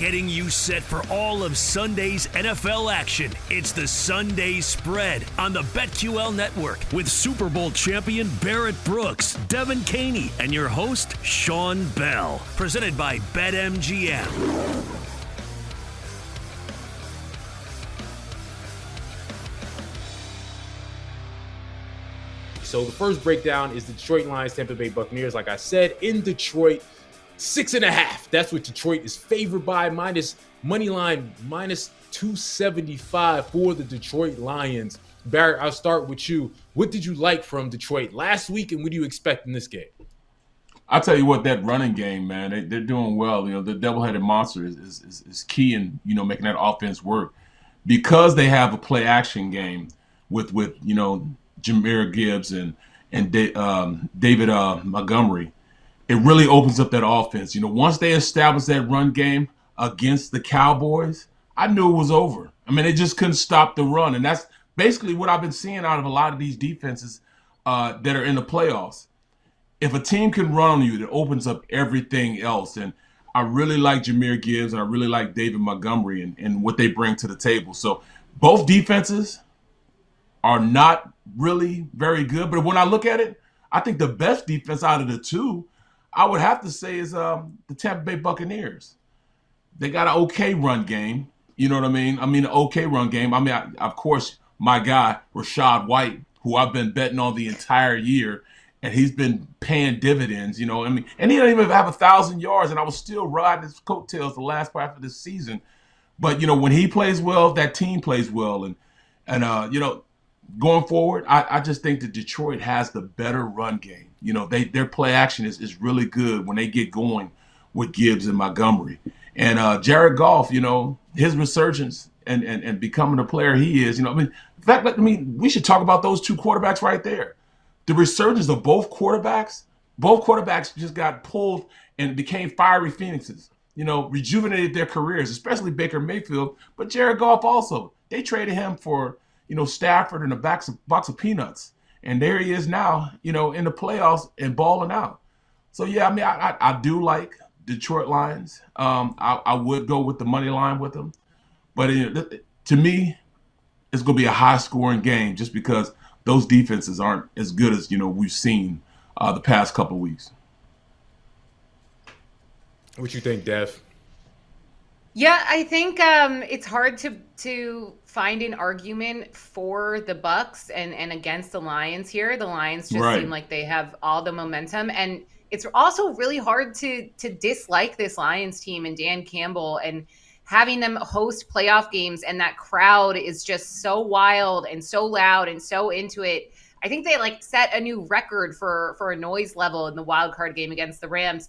getting you set for all of Sunday's NFL action. It's the Sunday Spread on the BetQL network with Super Bowl champion Barrett Brooks, Devan Kaney, and your host, Sean Bell. Presented by BetMGM. So the first breakdown is the Detroit Lions, Tampa Bay Buccaneers. Like I said, in Detroit, six and a half. That's what Detroit is favored by. Minus money line minus 275 for the Detroit Lions. Barrett, I'll start with you. What did you like from Detroit last week, and what do you expect in this game? I'll tell you what, that running game, man, they, are doing well. You know, the double-headed monster is, is, is key in you know making that offense work because they have a play action game with with you know Jahmyr Gibbs and and um, David uh, Montgomery, it really opens up that offense. You know, once they establish that run game against the Cowboys, I knew it was over. I mean, they just couldn't stop the run, and that's basically what I've been seeing out of a lot of these defenses uh, that are in the playoffs. If a team can run on you, it opens up everything else. And I really like Jahmyr Gibbs and I really like David Montgomery and, and what they bring to the table. So both defenses are not really very good. But when I look at it, I think the best defense out of the two, I would have to say, is um, the Tampa Bay Buccaneers. They got an okay run game. You know what I mean? I mean, an okay run game. I mean, I, of course, my guy Rachaad White, who I've been betting on the entire year, and he's been paying dividends. You know, I mean, and he didn't even have a thousand yards, and I was still riding his coattails the last part of the season. But you know, when he plays well, that team plays well, and and uh, you know, going forward, I, I just think that Detroit has the better run game. You know, they their play action is, is really good when they get going with Gibbs and Montgomery. And uh, Jared Goff, you know, his resurgence and, and, and becoming the player he is, you know, I mean, in fact, I mean, we should talk about those two quarterbacks right there. The resurgence of both quarterbacks, both quarterbacks just got pulled and became fiery phoenixes, you know, rejuvenated their careers, especially Baker Mayfield, but Jared Goff also. They traded him for – you know, Stafford and a box of, box of peanuts. And there he is now, you know, in the playoffs and balling out. So, yeah, I mean, I, I, I do like Detroit Lions. Um, I, I, would go with the money line with them. But to me, it's going to be a high scoring game just because those defenses aren't as good as, you know, we've seen uh, the past couple weeks. What you think, Dev? Yeah, I think um, it's hard to to find an argument for the Bucs and and against the Lions here. The Lions just right. seem like they have all the momentum, and it's also really hard to to dislike this Lions team and Dan Campbell and having them host playoff games, and that crowd is just so wild and so loud and so into it. I think they like set a new record for for a noise level in the wild card game against the Rams.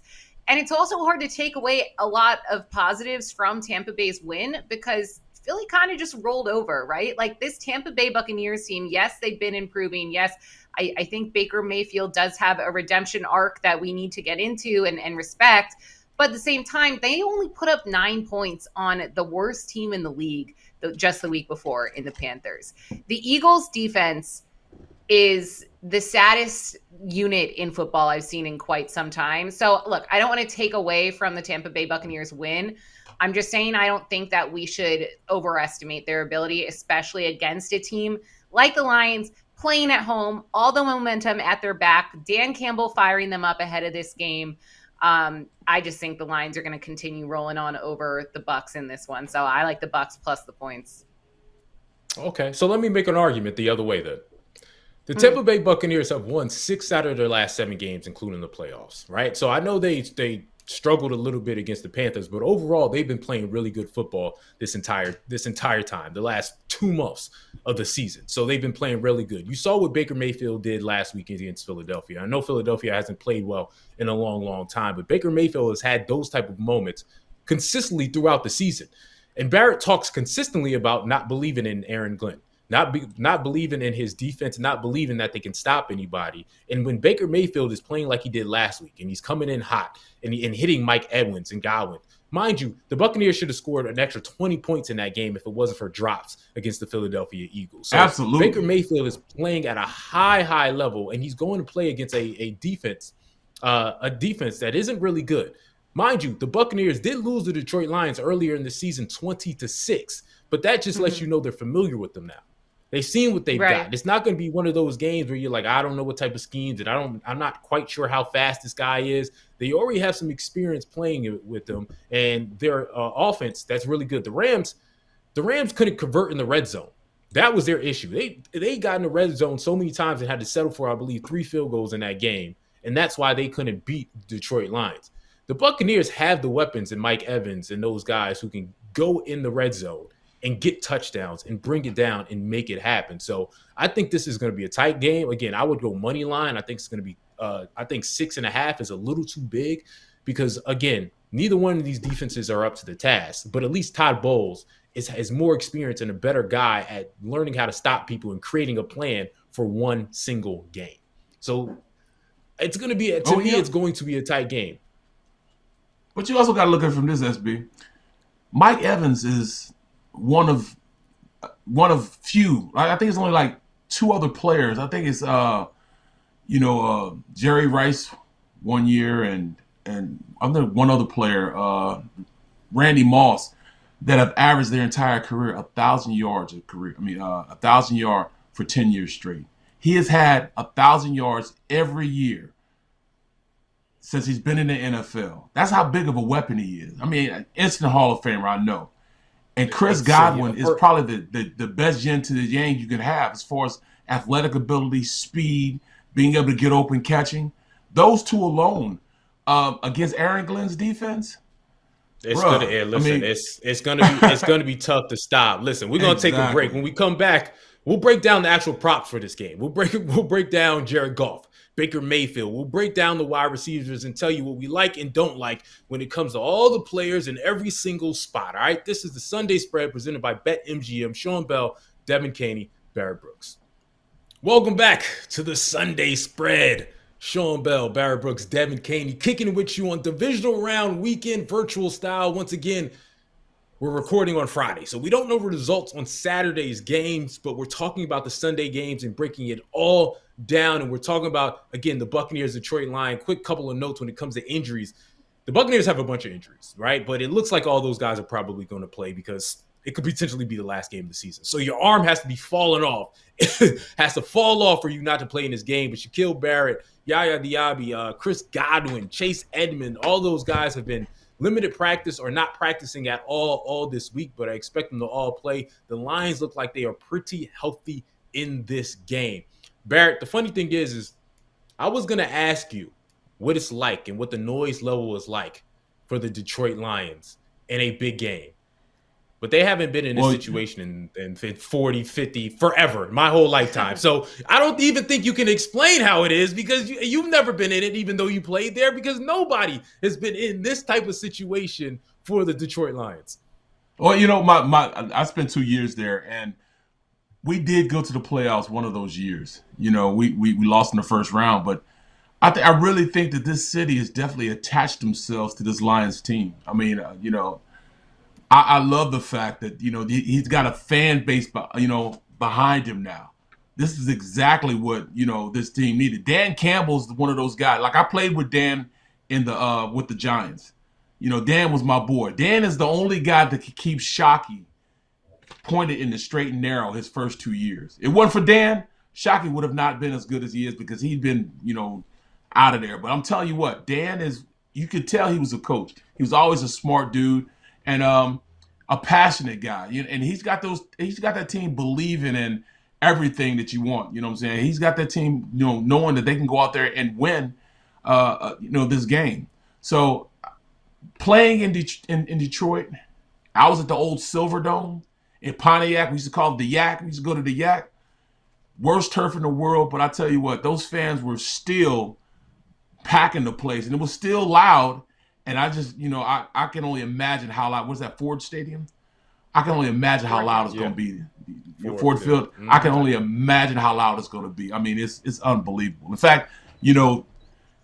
And it's also hard to take away a lot of positives from Tampa Bay's win because Philly kind of just rolled over, right? Like this Tampa Bay Buccaneers team, yes, they've been improving. Yes, I, I think Baker Mayfield does have a redemption arc that we need to get into and, and respect. But at the same time, they only put up nine points on the worst team in the league just the week before in the Panthers. The Eagles' defense is the saddest unit in football I've seen in quite some time. So, look, I don't want to take away from the Tampa Bay Buccaneers win. I'm just saying I don't think that we should overestimate their ability, especially against a team like the Lions playing at home, all the momentum at their back, Dan Campbell firing them up ahead of this game. Um, I just think the Lions are going to continue rolling on over the Bucs in this one. So I like the Bucs plus the points. Okay, so let me make an argument the other way then. The Tampa mm. Bay Buccaneers have won six out of their last seven games, including the playoffs. Right, so I know they they struggled a little bit against the Panthers, but overall they've been playing really good football this entire this entire time, the last two months of the season. So they've been playing really good. You saw what Baker Mayfield did last week against Philadelphia. I know Philadelphia hasn't played well in a long, long time, but Baker Mayfield has had those type of moments consistently throughout the season. And Barrett talks consistently about not believing in Aaron Glenn not be, not believing in his defense, not believing that they can stop anybody. And when Baker Mayfield is playing like he did last week, and he's coming in hot and, and hitting Mike Evans and Godwin, mind you, the Buccaneers should have scored an extra 20 points in that game if it wasn't for drops against the Philadelphia Eagles. So Absolutely. Baker Mayfield is playing at a high, high level, and he's going to play against a, a defense, uh, a defense that isn't really good. Mind you, the Buccaneers did lose the Detroit Lions earlier in the season 20 to 6, but that just mm-hmm. lets you know they're familiar with them now. They've seen what they've right. got. It's not going to be one of those games where you're like, I don't know what type of schemes, and I don't, I'm not quite sure how fast this guy is. They already have some experience playing with them, and their uh, offense that's really good. The Rams, the Rams couldn't convert in the red zone. That was their issue. They they got in the red zone so many times and had to settle for, I believe, three field goals in that game, and that's why they couldn't beat Detroit Lions. The Buccaneers have the weapons and Mike Evans and those guys who can go in the red zone and get touchdowns and bring it down and make it happen. So I think this is going to be a tight game. Again, I would go money line. I think it's going to be. Uh, I think six and a half is a little too big because again, neither one of these defenses are up to the task. But at least Todd Bowles is has more experience and a better guy at learning how to stop people and creating a plan for one single game. So it's going to be to oh, me, yeah. it's going to be a tight game. But you also got to look at it from this SB. Mike Evans is one of one of few. I think it's only like two other players. I think it's uh, you know, uh, Jerry Rice one year and and other one other player, uh, Randy Moss, that have averaged their entire career a thousand yards a career. I mean, uh, a thousand yard for ten years straight. He has had a thousand yards every year since he's been in the NFL. That's how big of a weapon he is. I mean, instant Hall of Famer, I know. And Chris Godwin is probably the, the, the best yin to the yang you can have as far as athletic ability, speed, being able to get open catching. Those two alone um, against Aaron Glenn's defense. It's bruh, gonna yeah, listen, I mean, it's it's gonna be it's gonna be tough to stop. Listen, we're gonna exactly. take a break. When we come back, we'll break down the actual props for this game. We'll break we'll break down Jared Goff. Baker Mayfield. We'll break down the wide receivers and tell you what we like and don't like when it comes to all the players in every single spot. All right. This is the Sunday spread presented by BetMGM. Sean Bell, Devan Kaney, Barrett Brooks. Welcome back to the Sunday spread. Sean Bell, Barrett Brooks, Devan Kaney kicking with you on divisional round weekend virtual style. Once again, we're recording on Friday, so we don't know the results on Saturday's games, but we're talking about the Sunday games and breaking it all down. And we're talking about, again, the Buccaneers Detroit line. Quick couple of notes when it comes to injuries. The Buccaneers have a bunch of injuries, right? But it looks like all those guys are probably going to play because it could potentially be the last game of the season. So your arm has to be falling off. has to fall off for you not to play in this game. But Shaquille Barrett, Yaya Diaby, uh, Chris Godwin, Chase Edmond, all those guys have been – limited practice or not practicing at all all this week, but I expect them to all play. The Lions look like they are pretty healthy in this game. Barrett, the funny thing is, is I was gonna ask you what it's like and what the noise level is like for the Detroit Lions in a big game. But they haven't been in this well, situation in, in 40, 50, forever, my whole lifetime. So I don't even think you can explain how it is because you, you've never been in it, even though you played there, because nobody has been in this type of situation for the Detroit Lions. Well, you know, my, my I spent two years there and we did go to the playoffs one of those years. You know, we, we, we lost in the first round, but I th- I really think that this city has definitely attached themselves to this Lions team. I mean, uh, you know, I, I love the fact that you know he, has got a fan base, you know, behind him now. This is exactly what you know this team needed. Dan Campbell's one of those guys. Like I played with Dan in the uh, with the Giants. You know, Dan was my boy. Dan is the only guy that could keep Shockey pointed in the straight and narrow his first two years. It wasn't for Dan, Shockey would have not been as good as he is because he'd been, you know, out of there. But I'm telling you what, Dan is you could tell he was a coach. He was always a smart dude and um, a passionate guy. You And he's got those. He's got that team believing in everything that you want. You know what I'm saying? He's got that team, you know, knowing that they can go out there and win, uh, uh you know, this game. So playing in, De- in, in Detroit, I was at the old Silverdome in Pontiac. We used to call it the Yak. We used to go to the Yak. Worst turf in the world, but I tell you what, those fans were still packing the place, and it was still loud. And I just, you know, I, I can only imagine how loud. What's that Ford Stadium? I can only imagine how loud it's yeah. going to be. Ford, Ford Field. Field. Mm-hmm. I can only imagine how loud it's going to be. I mean, it's it's unbelievable. In fact, you know,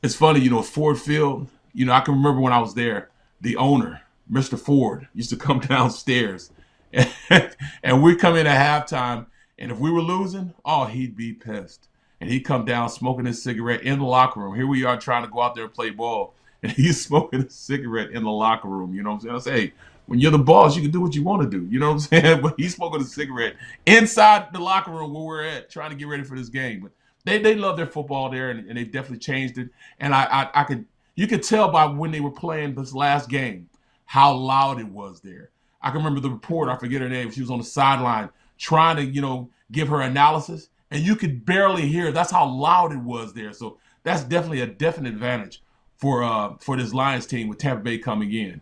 it's funny. You know, Ford Field. You know, I can remember when I was there. The owner, Mr. Ford, used to come downstairs, and, and we come in at halftime, and if we were losing, oh, he'd be pissed, and he'd come down smoking his cigarette in the locker room. Here we are trying to go out there and play ball and he's smoking a cigarette in the locker room. You know what I'm saying? I say, hey, when you're the boss, you can do what you want to do. You know what I'm saying? But he's smoking a cigarette inside the locker room where we're at, trying to get ready for this game. But they, they love their football there, and, and they definitely changed it. And I, I I could you could tell by when they were playing this last game how loud it was there. I can remember the reporter, I forget her name, she was on the sideline trying to, you know, give her analysis, and you could barely hear. That's how loud it was there. So that's definitely a definite advantage for uh for this Lions team with Tampa Bay coming in.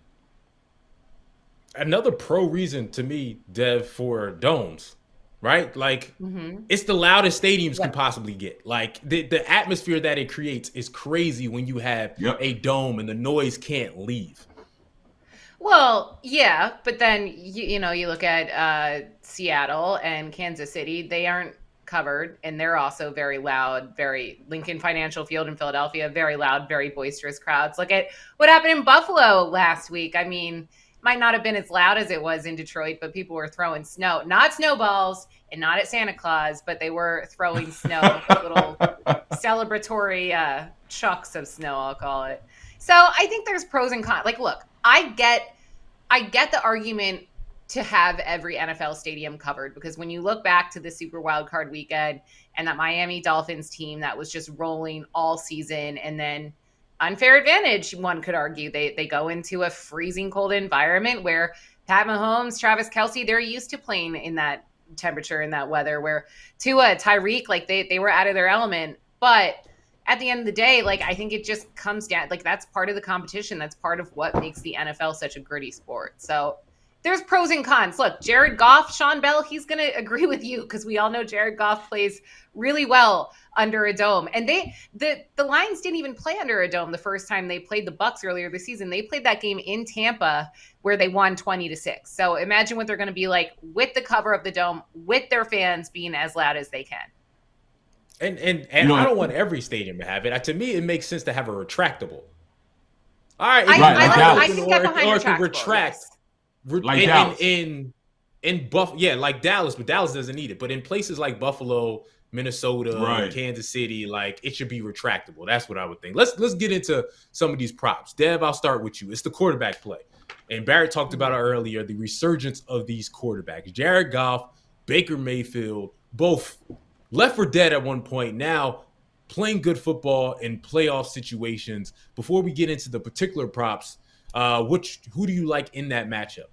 Another pro reason to me, Dev, for domes, right? Like mm-hmm. it's the loudest stadiums can possibly get. Like the, the atmosphere that it creates is crazy when you have yep. a dome and the noise can't leave. Well, yeah, but then you, you know you look at uh, Seattle and Kansas City; they aren't covered, and they're also very loud. Very Lincoln Financial Field in Philadelphia, very loud, very boisterous crowds. Look at what happened in Buffalo last week. I mean, might not have been as loud as it was in Detroit, but people were throwing snow, not snowballs, and not at Santa Claus, but they were throwing snow, little celebratory uh, chucks of snow, I'll call it. So I think there's pros and cons. Like, look, I get I get the argument to have every NFL stadium covered because when you look back to the Super Wild Card weekend and that Miami Dolphins team that was just rolling all season and then unfair advantage, one could argue they they go into a freezing cold environment where Pat Mahomes, Travis Kelce, they're used to playing in that temperature and that weather where Tua, Tyreek, like they they were out of their element. But at the end of the day, like I think it just comes down like that's part of the competition. That's part of what makes the NFL such a gritty sport. So there's pros and cons. Look, Jared Goff, Sean Bell, he's going to agree with you because we all know Jared Goff plays really well under a dome. And they the the Lions didn't even play under a dome the first time they played the Bucs earlier this season. They played that game in Tampa where they won 20 to 6. So imagine what they're going to be like with the cover of the dome with their fans being as loud as they can. And and and you know, I don't want every stadium to have it. To me, it makes sense to have a retractable. All right, I, right, I, I, I can get behind or, or retract. Like in, Dallas. in in, in Buff, yeah, like Dallas, but Dallas doesn't need it. But in places like Buffalo, Minnesota, right. Kansas City, like it should be retractable. That's what I would think. Let's let's get into some of these props. Dev, I'll start with you. It's the quarterback play. And Barrett talked about it earlier, the resurgence of these quarterbacks. Jared Goff, Baker Mayfield, both left for dead at one point. Now playing good football in playoff situations. Before we get into the particular props, uh, which who do you like in that matchup?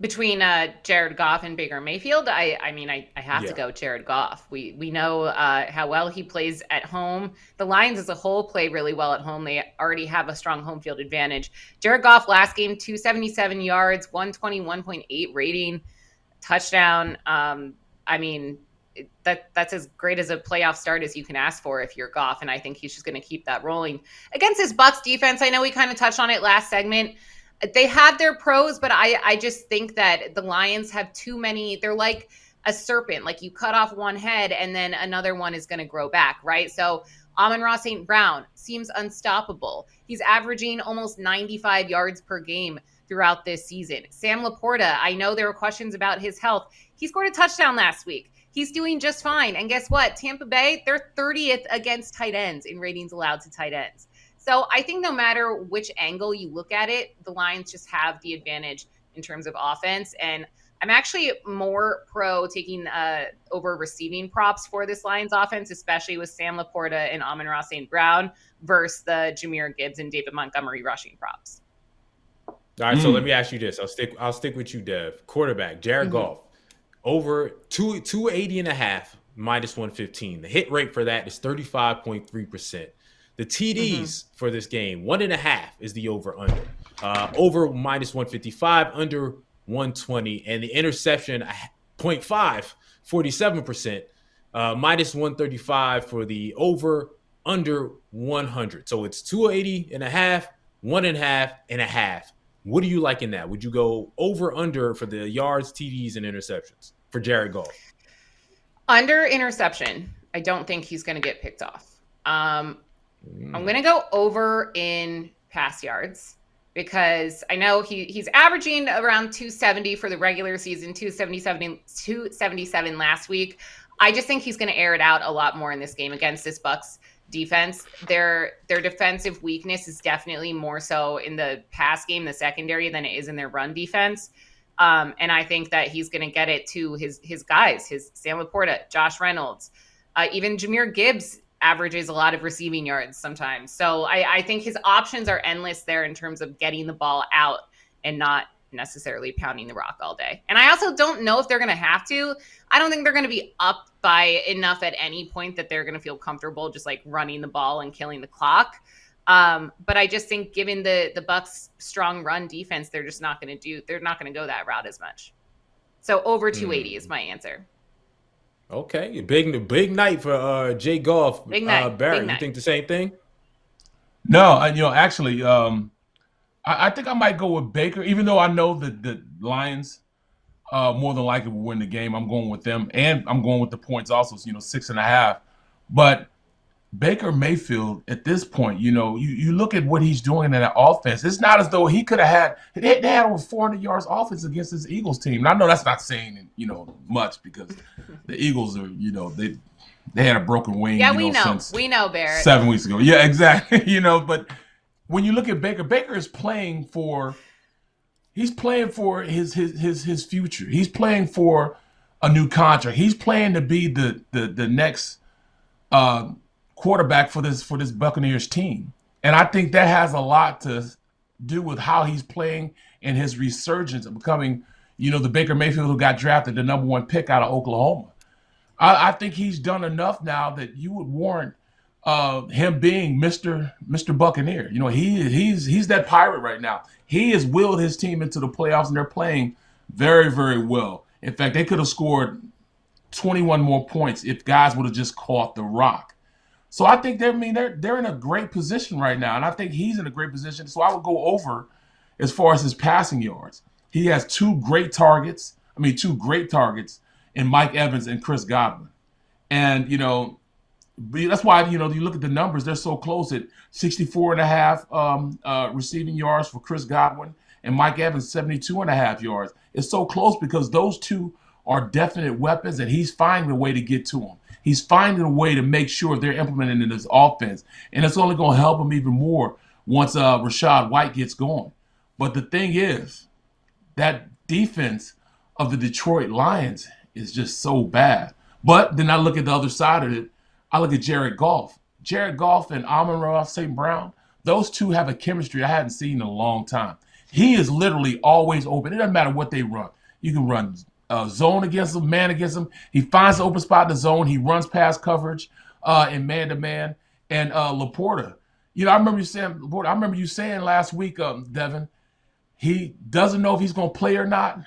Between uh, Jared Goff and Baker Mayfield, I, I mean, I, I have yeah. to go Jared Goff. We we know uh, how well he plays at home. The Lions as a whole play really well at home. They already have a strong home field advantage. Jared Goff last game, 277 yards, 121.8 rating, touchdown. Um, I mean, that that's as great as a playoff start as you can ask for if you're Goff, and I think he's just going to keep that rolling against his Bucs defense. I know we kind of touched on it last segment. They have their pros, but I I just think that the Lions have too many. They're like a serpent, like you cut off one head and then another one is going to grow back, right? So Amon-Ra St. Brown seems unstoppable. He's averaging almost 95 yards per game throughout this season. Sam LaPorta, I know there were questions about his health. He scored a touchdown last week. He's doing just fine. And guess what? Tampa Bay, they're 30th against tight ends in ratings allowed to tight ends. So I think no matter which angle you look at it, the Lions just have the advantage in terms of offense. And I'm actually more pro taking uh, over receiving props for this Lions offense, especially with Sam LaPorta and Amon-Ra St. Brown versus the Jahmyr Gibbs and David Montgomery rushing props. All right, mm. so let me ask you this. I'll stick I'll stick with you, Dev. Quarterback, Jared mm-hmm. Goff over two 280 and a half minus 115. The hit rate for that is 35.3%. The TDs mm-hmm. for this game, one and a half is the over under. Uh, over minus 155, under 120, and the interception 0.5, 47%, uh, minus 135 for the over under 100. So it's 280 and a half, one and a half, and a half. What do you like in that? Would you go over under for the yards, TDs, and interceptions for Jared Goff? Under interception, I don't think he's going to get picked off. Um, mm. I'm going to go over in pass yards because I know he he's averaging around 270 for the regular season, 277 277 last week. I just think he's going to air it out a lot more in this game against this Bucs defense. Their their defensive weakness is definitely more so in the pass game, the secondary, than it is in their run defense. Um, and I think that he's going to get it to his his guys, his Sam LaPorta, Josh Reynolds, uh, even Jahmyr Gibbs averages a lot of receiving yards sometimes. So I, I think his options are endless there in terms of getting the ball out and not necessarily pounding the rock all day. And I also don't know if they're going to have to. I don't think they're going to be up by enough at any point that they're going to feel comfortable just like running the ball and killing the clock. Um, but I just think given the the Bucs strong run defense, they're just not going to do they're not going to go that route as much. So over 280 mm. is my answer. Okay, big big night for uh Jay Goff. Big night. Uh, Barrett, big night. you think the same thing? No, and you know actually um I, I, think I might go with Baker, even though I know that the Lions uh, more than likely will win the game. I'm going with them, and I'm going with the points also. So, you know, six and a half. But Baker Mayfield at this point, you know, you, you look at what he's doing in that offense. It's not as though he could have had they, they had over 400 yards offense against this Eagles team. And I know that's not saying you know much because the Eagles are you know they they had a broken wing. Yeah, we know, know. we know, Barrett. Seven weeks ago. Yeah, exactly. you know, but when you look at Baker, Baker is playing for he's playing for his his his his future. He's playing for a new contract. He's playing to be the the the next uh, quarterback for this for this Buccaneers team. And I think that has a lot to do with how he's playing and his resurgence of becoming, you know, the Baker Mayfield who got drafted the number one pick out of Oklahoma. I, I think he's done enough now that you would warrant uh, him being Mr. Mr. Buccaneer. You know, he he's he's that pirate right now. He has willed his team into the playoffs, and they're playing very very well. In fact, they could have scored 21 more points if guys would have just caught the rock. So I think they're I mean they're they're in a great position right now, and I think he's in a great position. So I would go over as far as his passing yards. He has two great targets. I mean, two great targets in Mike Evans and Chris Godwin. And you know, that's why you know you look at the numbers; they're so close at 64 and a half um, uh, receiving yards for Chris Godwin and Mike Evans 72 and a half yards. It's so close because those two are definite weapons, and he's finding a way to get to them. He's finding a way to make sure they're implemented in his offense, and it's only going to help him even more once uh, Rachaad White gets going. But the thing is, that defense of the Detroit Lions is just so bad. But then I look at the other side of it I look at Jared Goff. Jared Goff and Amon-Ra St. Brown, those two have a chemistry I hadn't seen in a long time. He is literally always open. It doesn't matter what they run. You can run uh, zone against him, man against him. He finds the open spot in the zone. He runs past coverage uh, in man to man. And uh, LaPorta, you know, I remember you saying, LaPorta, I remember you saying last week, um, Devan, he doesn't know if he's going to play or not.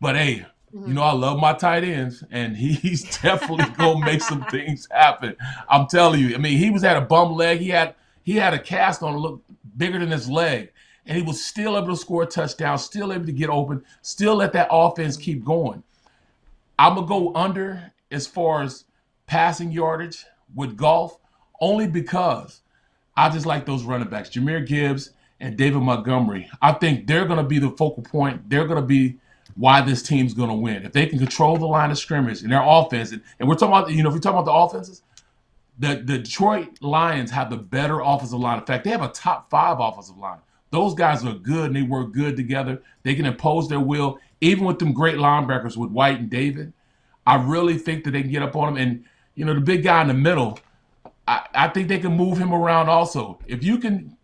But hey, Mm-hmm. You know, I love my tight ends, and he's definitely gonna make some things happen. I'm telling you. I mean, he was at a bum leg. He had he had a cast on look bigger than his leg, and he was still able to score a touchdown, still able to get open, still let that offense keep going. I'm gonna go under as far as passing yardage with Goff only because I just like those running backs, Jahmyr Gibbs and David Montgomery. I think they're gonna be the focal point. They're gonna be why this team's going to win. If they can control the line of scrimmage and their offense, and, and we're talking about, you know, if we're talking about the offenses, the, the Detroit Lions have the better offensive line. In fact, they have a top five offensive line. Those guys are good and they work good together. They can impose their will, even with them great linebackers with White and David. I really think that they can get up on them. And, you know, the big guy in the middle, I, I think they can move him around also. If you can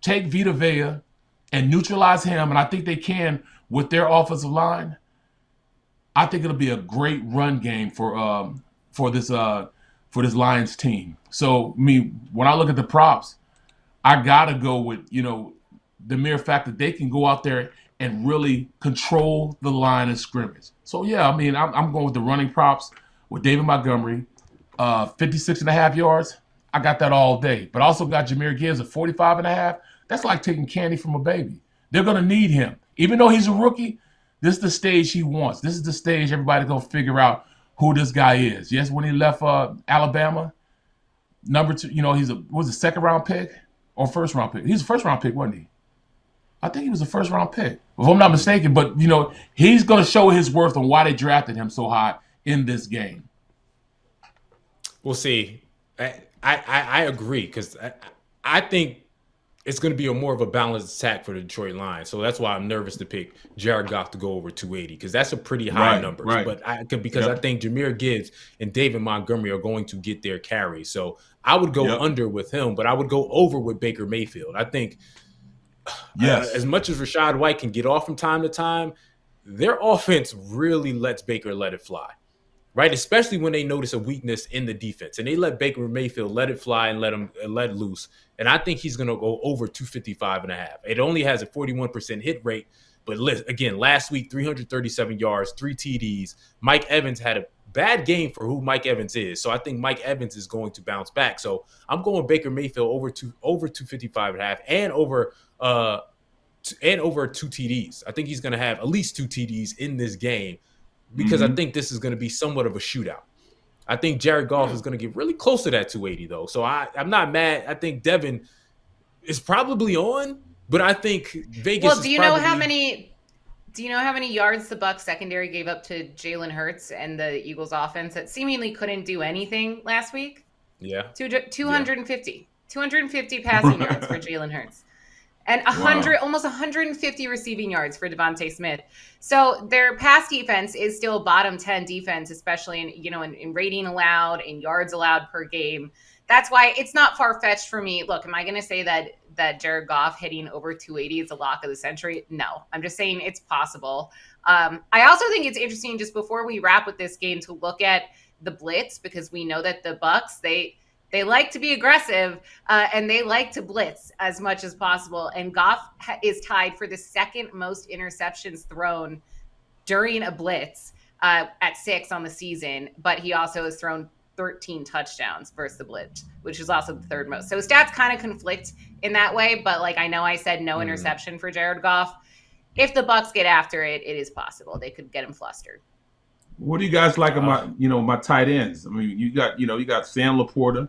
take Vita Vea and neutralize him, and I think they can with their offensive line, I think it'll be a great run game for um, for this uh, for this Lions team. So, I mean, when I look at the props, I gotta go with you know the mere fact that they can go out there and really control the line of scrimmage. So yeah, I mean, I'm, I'm going with the running props with David Montgomery, uh, 56 and a half yards. I got that all day. But also got Jahmyr Gibbs at 45 and a half. That's like taking candy from a baby. They're to need him. Even though he's a rookie, this is the stage he wants. This is the stage everybody gonna figure out who this guy is. Yes, when he left uh, Alabama, number two, you know, he's a was a second round pick or first round pick. He's a first round pick, wasn't he? I think he was a first round pick, if I'm not mistaken. But you know, he's gonna show his worth on why they drafted him so high in this game. We'll see. I I, I agree because I, I think it's going to be a more of a balanced attack for the Detroit Lions. So that's why I'm nervous to pick Jared Goff to go over 280 because that's a pretty high right, number. Right. But I because yep. I think Jahmyr Gibbs and David Montgomery are going to get their carry. So I would go yep. under with him, but I would go over with Baker Mayfield. I think yes. Uh, as much as Rachaad White can get off from time to time, their offense really lets Baker let it fly right? Especially when they notice a weakness in the defense and they let Baker Mayfield let it fly and let him let loose. And I think he's going to go over 255 and a half. It only has a 41% hit rate, but again, last week 337 yards, 3 TDs. Mike Evans had a bad game for who Mike Evans is. So I think Mike Evans is going to bounce back. So I'm going Baker Mayfield over to over 255 and a half and over uh and over two TDs. I think he's going to have at least two TDs in this game because mm-hmm. I think this is going to be somewhat of a shootout. I think Jared Goff yeah. is going to get really close to that 280 though. So I, I'm not mad. I think Devan is probably on, but I think Vegas. Well, do you probably... know how many? Do you know how many yards the Bucs secondary gave up to Jalen Hurts and the Eagles offense that seemingly couldn't do anything last week? Yeah, Two, 250, yeah. 250 passing yards for Jalen Hurts and 100 wow. almost 150 receiving yards for DeVonta Smith. So their pass defense is still bottom 10 defense, especially in you know in, in rating allowed in yards allowed per game. That's why it's not far fetched for me. Look, am I going to say that that Jared Goff hitting over 280 is a lock of the century? No, I'm just saying it's possible. Um, I also think it's interesting just before we wrap with this game to look at the blitz because we know that the Bucs they they like to be aggressive uh, and they like to blitz as much as possible. And Goff ha- is tied for the second most interceptions thrown during a blitz uh, at six on the season, but he also has thrown 13 touchdowns versus the blitz, which is also the third most. So stats kind of conflict in that way. But like I know I said no mm. interception for Jared Goff. If the Bucs get after it, it is possible they could get him flustered. What do you guys like about you know my tight ends? I mean, you got you know you got Sam LaPorta,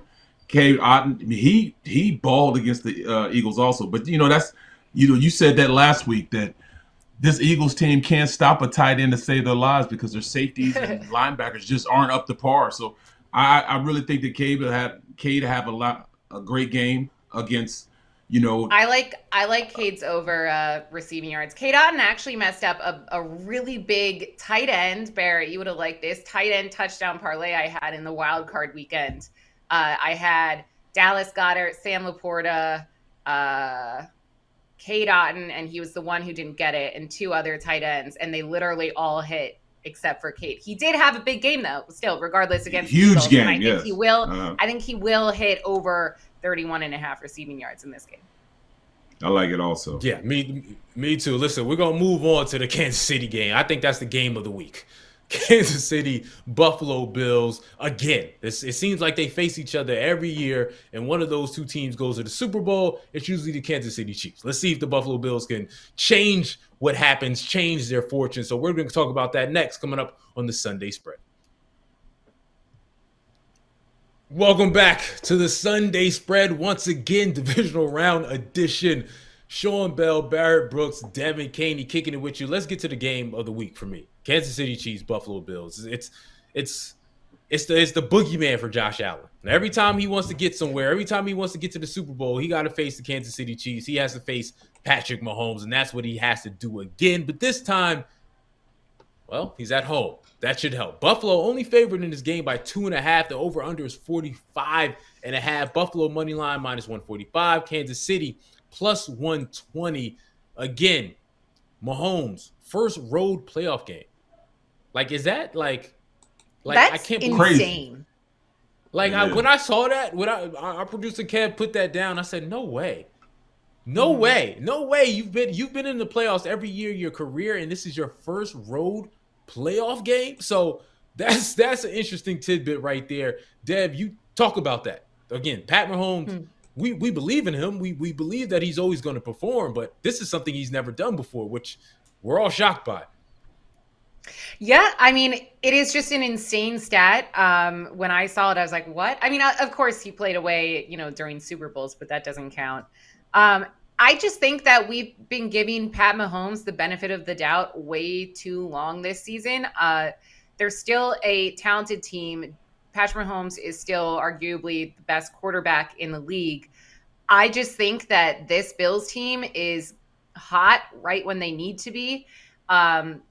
Cade Otton, he he balled against the uh, Eagles also. But you know that's you know you said that last week that this Eagles team can't stop a tight end to save their lives because their safeties and linebackers just aren't up to par. So I, I really think that Cade will have Cade have a lot a great game against you know. I like I like Cade's over uh, receiving yards. Cade Otton actually messed up a, a really big tight end. Barrett, you would have liked this tight end touchdown parlay I had in the wild card weekend. Uh, I had Dallas Goedert, Sam LaPorta, uh, Cade Otton, and he was the one who didn't get it, and two other tight ends, and they literally all hit except for Cade. He did have a big game though, still, regardless against huge Eagles, game. I yes. think he will. Uh-huh. I think he will hit over 31 and a half receiving yards in this game. I like it also. Yeah, me me too. Listen, we're gonna move on to the Kansas City game. I think that's the game of the week. Kansas City, Buffalo Bills again. It's, it seems like they face each other every year, and one of those two teams goes to the Super Bowl. It's usually the Kansas City Chiefs. Let's see if the Buffalo Bills can change what happens, change their fortune. So we're going to talk about that next, coming up on the Sunday spread. Welcome back to the Sunday spread. Once again, divisional round edition. Sean Bell, Barrett Brooks, Devan Kaney kicking it with you. Let's get to the game of the week for me. Kansas City Chiefs, Buffalo Bills. It's it's it's the it's the boogeyman for Josh Allen. And every time he wants to get somewhere, every time he wants to get to the Super Bowl, he got to face the Kansas City Chiefs. He has to face Patrick Mahomes, and that's what he has to do again. But this time, well, he's at home. That should help. Buffalo only favored in this game by two and a half. The over under is 45 and a half. Buffalo money line minus 145. Kansas City plus 120. Again, Mahomes, first road playoff game. Like, is that like, like That's I can't believe insane. Like yeah. I, when I saw that, when I our producer Kev put that down, I said, "No way, no mm. way, no way." You've been you've been in the playoffs every year your career, and this is your first road playoff game. So that's that's an interesting tidbit right there. Deb. you talk about that again. Pat Mahomes. Mm we we believe in him. We we believe that he's always going to perform, but this is something he's never done before, which we're all shocked by. Yeah, I mean, it is just an insane stat. Um, when I saw it, I was like, "What?" I mean, of course, he played away, you know, during Super Bowls, but that doesn't count. Um, I just think that we've been giving Pat Mahomes the benefit of the doubt way too long this season. Uh, they're still a talented team Patrick Mahomes is still arguably the best quarterback in the league. I just think that this Bills team is hot right when they need to be. Um,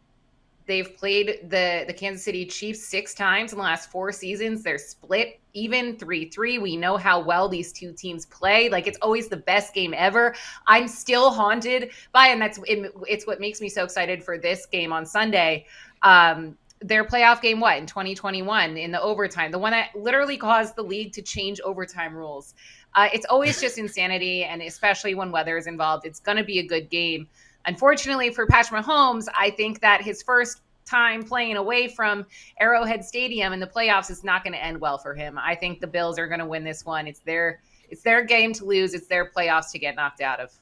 they've played the the Kansas City Chiefs six times in the last four seasons. They're split even three three. We know how well these two teams play. Like it's always the best game ever. I'm still haunted by, and that's it, it's what makes me so excited for this game on Sunday. Um, their playoff game, what in 2021 in the overtime, the one that literally caused the league to change overtime rules. Uh, it's always just insanity, and especially when weather is involved, it's going to be a good game. Unfortunately for Patrick Mahomes, I think that his first time playing away from Arrowhead Stadium in the playoffs is not going to end well for him. I think the Bills are going to win this one. It's their it's their game to lose. It's their playoffs to get knocked out of.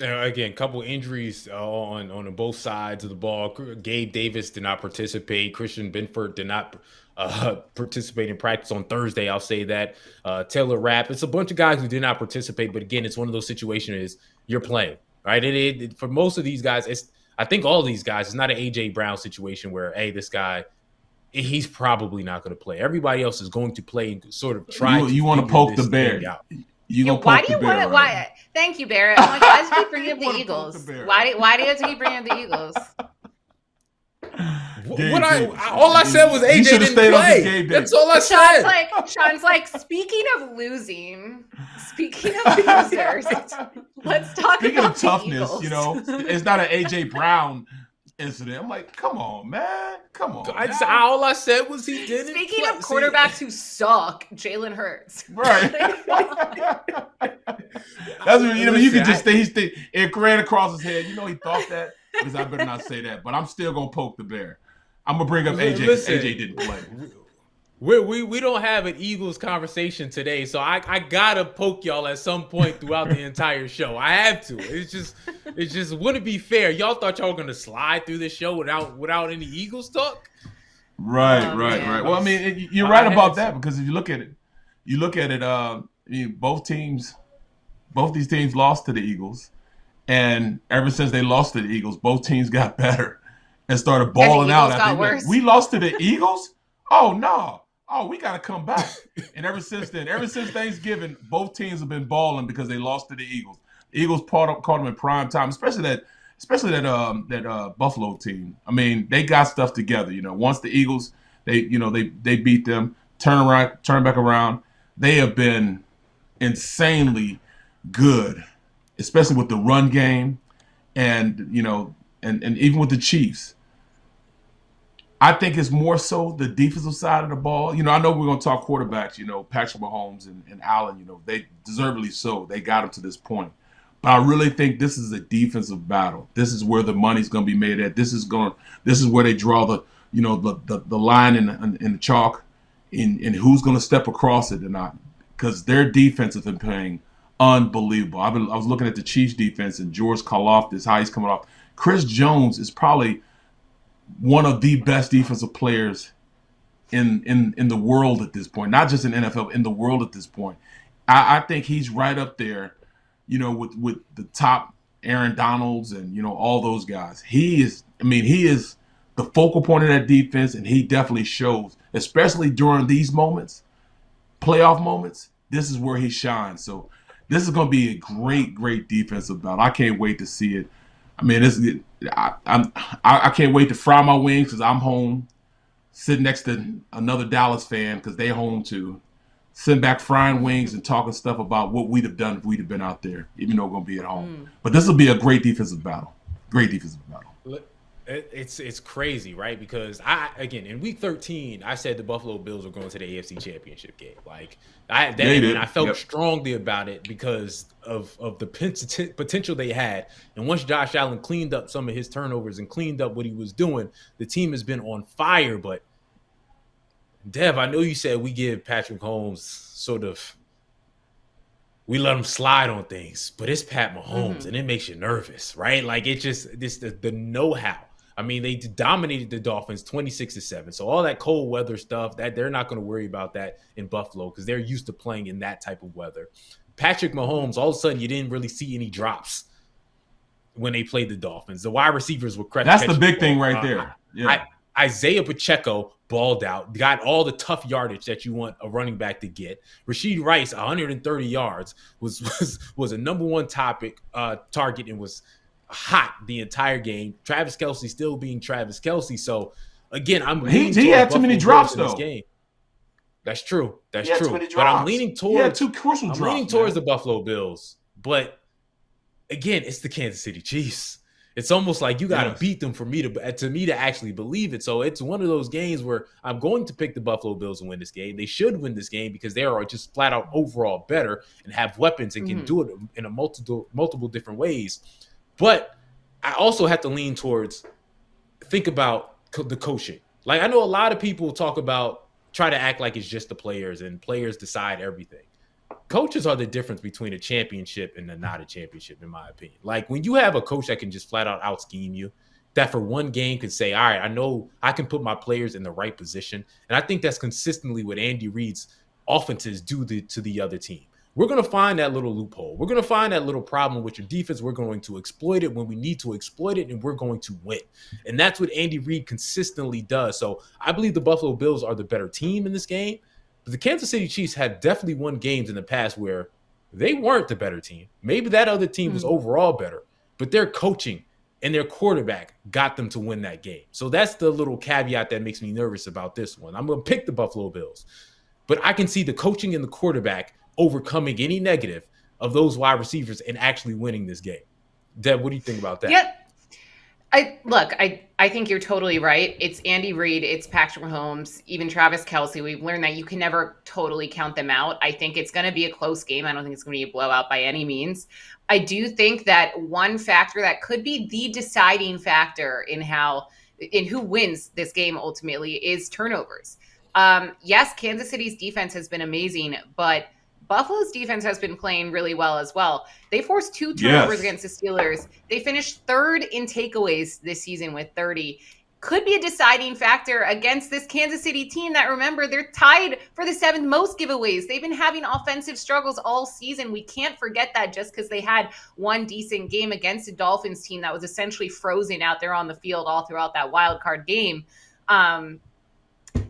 Uh, again, couple injuries uh, on on both sides of the ball. Gabe Davis did not participate. Christian Benford did not uh, participate in practice on Thursday. I'll say that. Uh, Taylor Rapp. It's a bunch of guys who did not participate. But again, it's one of those situations you're playing right. It, it, for most of these guys, it's I think all these guys. It's not an AJ Brown situation where hey, this guy he's probably not going to play. Everybody else is going to play. And sort of try. You, you want to poke the bear. Out. You gonna why do you want to? Why? Thank you, Barrett. I'm like, why does he keep bringing up the Eagles? Why do Why do you have to keep bringing up the Eagles? What I all I said was AJ didn't play. That's all I said. Sean's like Sean's like speaking of losing. Speaking of losers, let's talk speaking about of toughness. You know, it's not an AJ Brown incident. I'm like, come on, man, come on. I just, all I said was he didn't. Speaking play. of quarterbacks See, who suck, Jalen Hurts. Right. That's what, you know. You could just say he's it ran across his head. You know, he thought that because I better not say that. But I'm still gonna poke the bear. I'm gonna bring up AJ. Listen, AJ didn't play. We, we we don't have an Eagles conversation today, so I, I gotta poke y'all at some point throughout the entire show. I have to. It's just it just wouldn't be fair. Y'all thought y'all were gonna slide through this show without without any Eagles talk. Right, oh, right, man. right. Well, I mean, you're right about that because if you look at it, you look at it. Uh, you both teams, both these teams lost to the Eagles, and ever since they lost to the Eagles, both teams got better and started balling and out. Like, we lost to the Eagles. Oh no oh, we got to come back. and ever since then, ever since Thanksgiving, both teams have been balling because they lost to the Eagles. The Eagles caught, up, caught them in prime time, especially that, especially that um that uh, Buffalo team. I mean, they got stuff together. You know, once the Eagles, they you know they they beat them, turn around, turn back around. They have been insanely good, especially with the run game, and you know, and and even with the Chiefs. I think it's more so the defensive side of the ball. You know, I know we're going to talk quarterbacks. You know, Patrick Mahomes and, and Allen. You know, they deservedly so. They got him to this point. But I really think this is a defensive battle. This is where the money's going to be made at. This is going. This is where they draw the you know the the, the line in, in, in the chalk, in in who's going to step across it or not. Because their defense has been playing unbelievable. I've been, I was looking at the Chiefs defense and George Karlaftis, how he's coming off. Chris Jones is probably one of the best defensive players in in in the world at this point, not just in NFL, in the world at this point. I, I think he's right up there, you know, with with the top Aaron Donalds and you know all those guys. He is, I mean, he is the focal point of that defense, and he definitely shows, especially during these moments, playoff moments. This is where he shines. So this is going to be a great, great defensive battle. I can't wait to see it. I mean, it's I, I'm I, I can't wait to fry my wings because I'm home, sitting next to another Dallas fan because they home too, sitting back frying wings and talking stuff about what we'd have done if we'd have been out there, even though we're gonna be at home. Mm. But this will be a great defensive battle. Great defensive battle it's it's crazy, right? Because I again in week 13, I said the Buffalo Bills were going to the AFC Championship game. Like I that, yeah, and I felt yep. strongly about it because of of the potential they had. And once Josh Allen cleaned up some of his turnovers and cleaned up what he was doing, the team has been on fire. But Dev, I know you said we give Patrick Holmes sort of we let him slide on things, but it's Pat Mahomes, mm-hmm. and it makes you nervous, right? Like it just this the, the know-how I mean, they dominated the Dolphins 26 to 7. So all that cold weather stuff, that they're not going to worry about that in Buffalo because they're used to playing in that type of weather. Patrick Mahomes, all of a sudden you didn't really see any drops when they played the Dolphins. The wide receivers were credit. That's the big thing right there. Yeah. I, Isaiah Pacheco balled out, got all the tough yardage that you want a running back to get. Rashee Rice, 130 yards, was was was a number one topic uh, target and was hot the entire game. Travis Kelce still being Travis Kelce. So again, I'm he, he had too many drops though. Game. That's true. That's true. But I'm leaning towards yeah, two crucial I'm drops, leaning towards man. the Buffalo Bills. But again, it's the Kansas City Chiefs. It's almost like you got to yes. beat them for me to to me to actually believe it. So it's one of those games where I'm going to pick the Buffalo Bills and win this game. They should win this game because they are just flat out overall better and have weapons and can mm-hmm. do it in a multiple multiple different ways. But I also have to lean towards think about co- the coaching. Like I know a lot of people talk about try to act like it's just the players and players decide everything coaches are the difference between a championship and a not a championship, in my opinion. Like when you have a coach that can just flat out out scheme you, that for one game can say, all right, I know I can put my players in the right position. And I think that's consistently what Andy Reid's offenses do to, to the other team. We're going to find that little loophole. We're going to find that little problem with your defense. We're going to exploit it when we need to exploit it, and we're going to win. And that's what Andy Reid consistently does. So I believe the Buffalo Bills are the better team in this game. But the Kansas City Chiefs have definitely won games in the past where they weren't the better team. Maybe that other team was hmm. overall better, but their coaching and their quarterback got them to win that game. So that's the little caveat that makes me nervous about this one. I'm going to pick the Buffalo Bills, but I can see the coaching and the quarterback overcoming any negative of those wide receivers and actually winning this game. Deb, what do you think about that? Yeah, I look, I I think you're totally right. It's Andy Reid, it's Patrick Mahomes, even Travis Kelce. We've learned that you can never totally count them out. I think it's going to be a close game. I don't think it's going to be a blowout by any means. I do think that one factor that could be the deciding factor in how in who wins this game ultimately is turnovers. Um, yes, Kansas City's defense has been amazing, but Buffalo's defense has been playing really well as well. They forced two turnovers yes. against the Steelers. They finished third in takeaways this season with 30. Could be a deciding factor against this Kansas City team that remember they're tied for the seventh most giveaways. They've been having offensive struggles all season. We can't forget that just because they had one decent game against a Dolphins team that was essentially frozen out there on the field all throughout that wild card game. Um,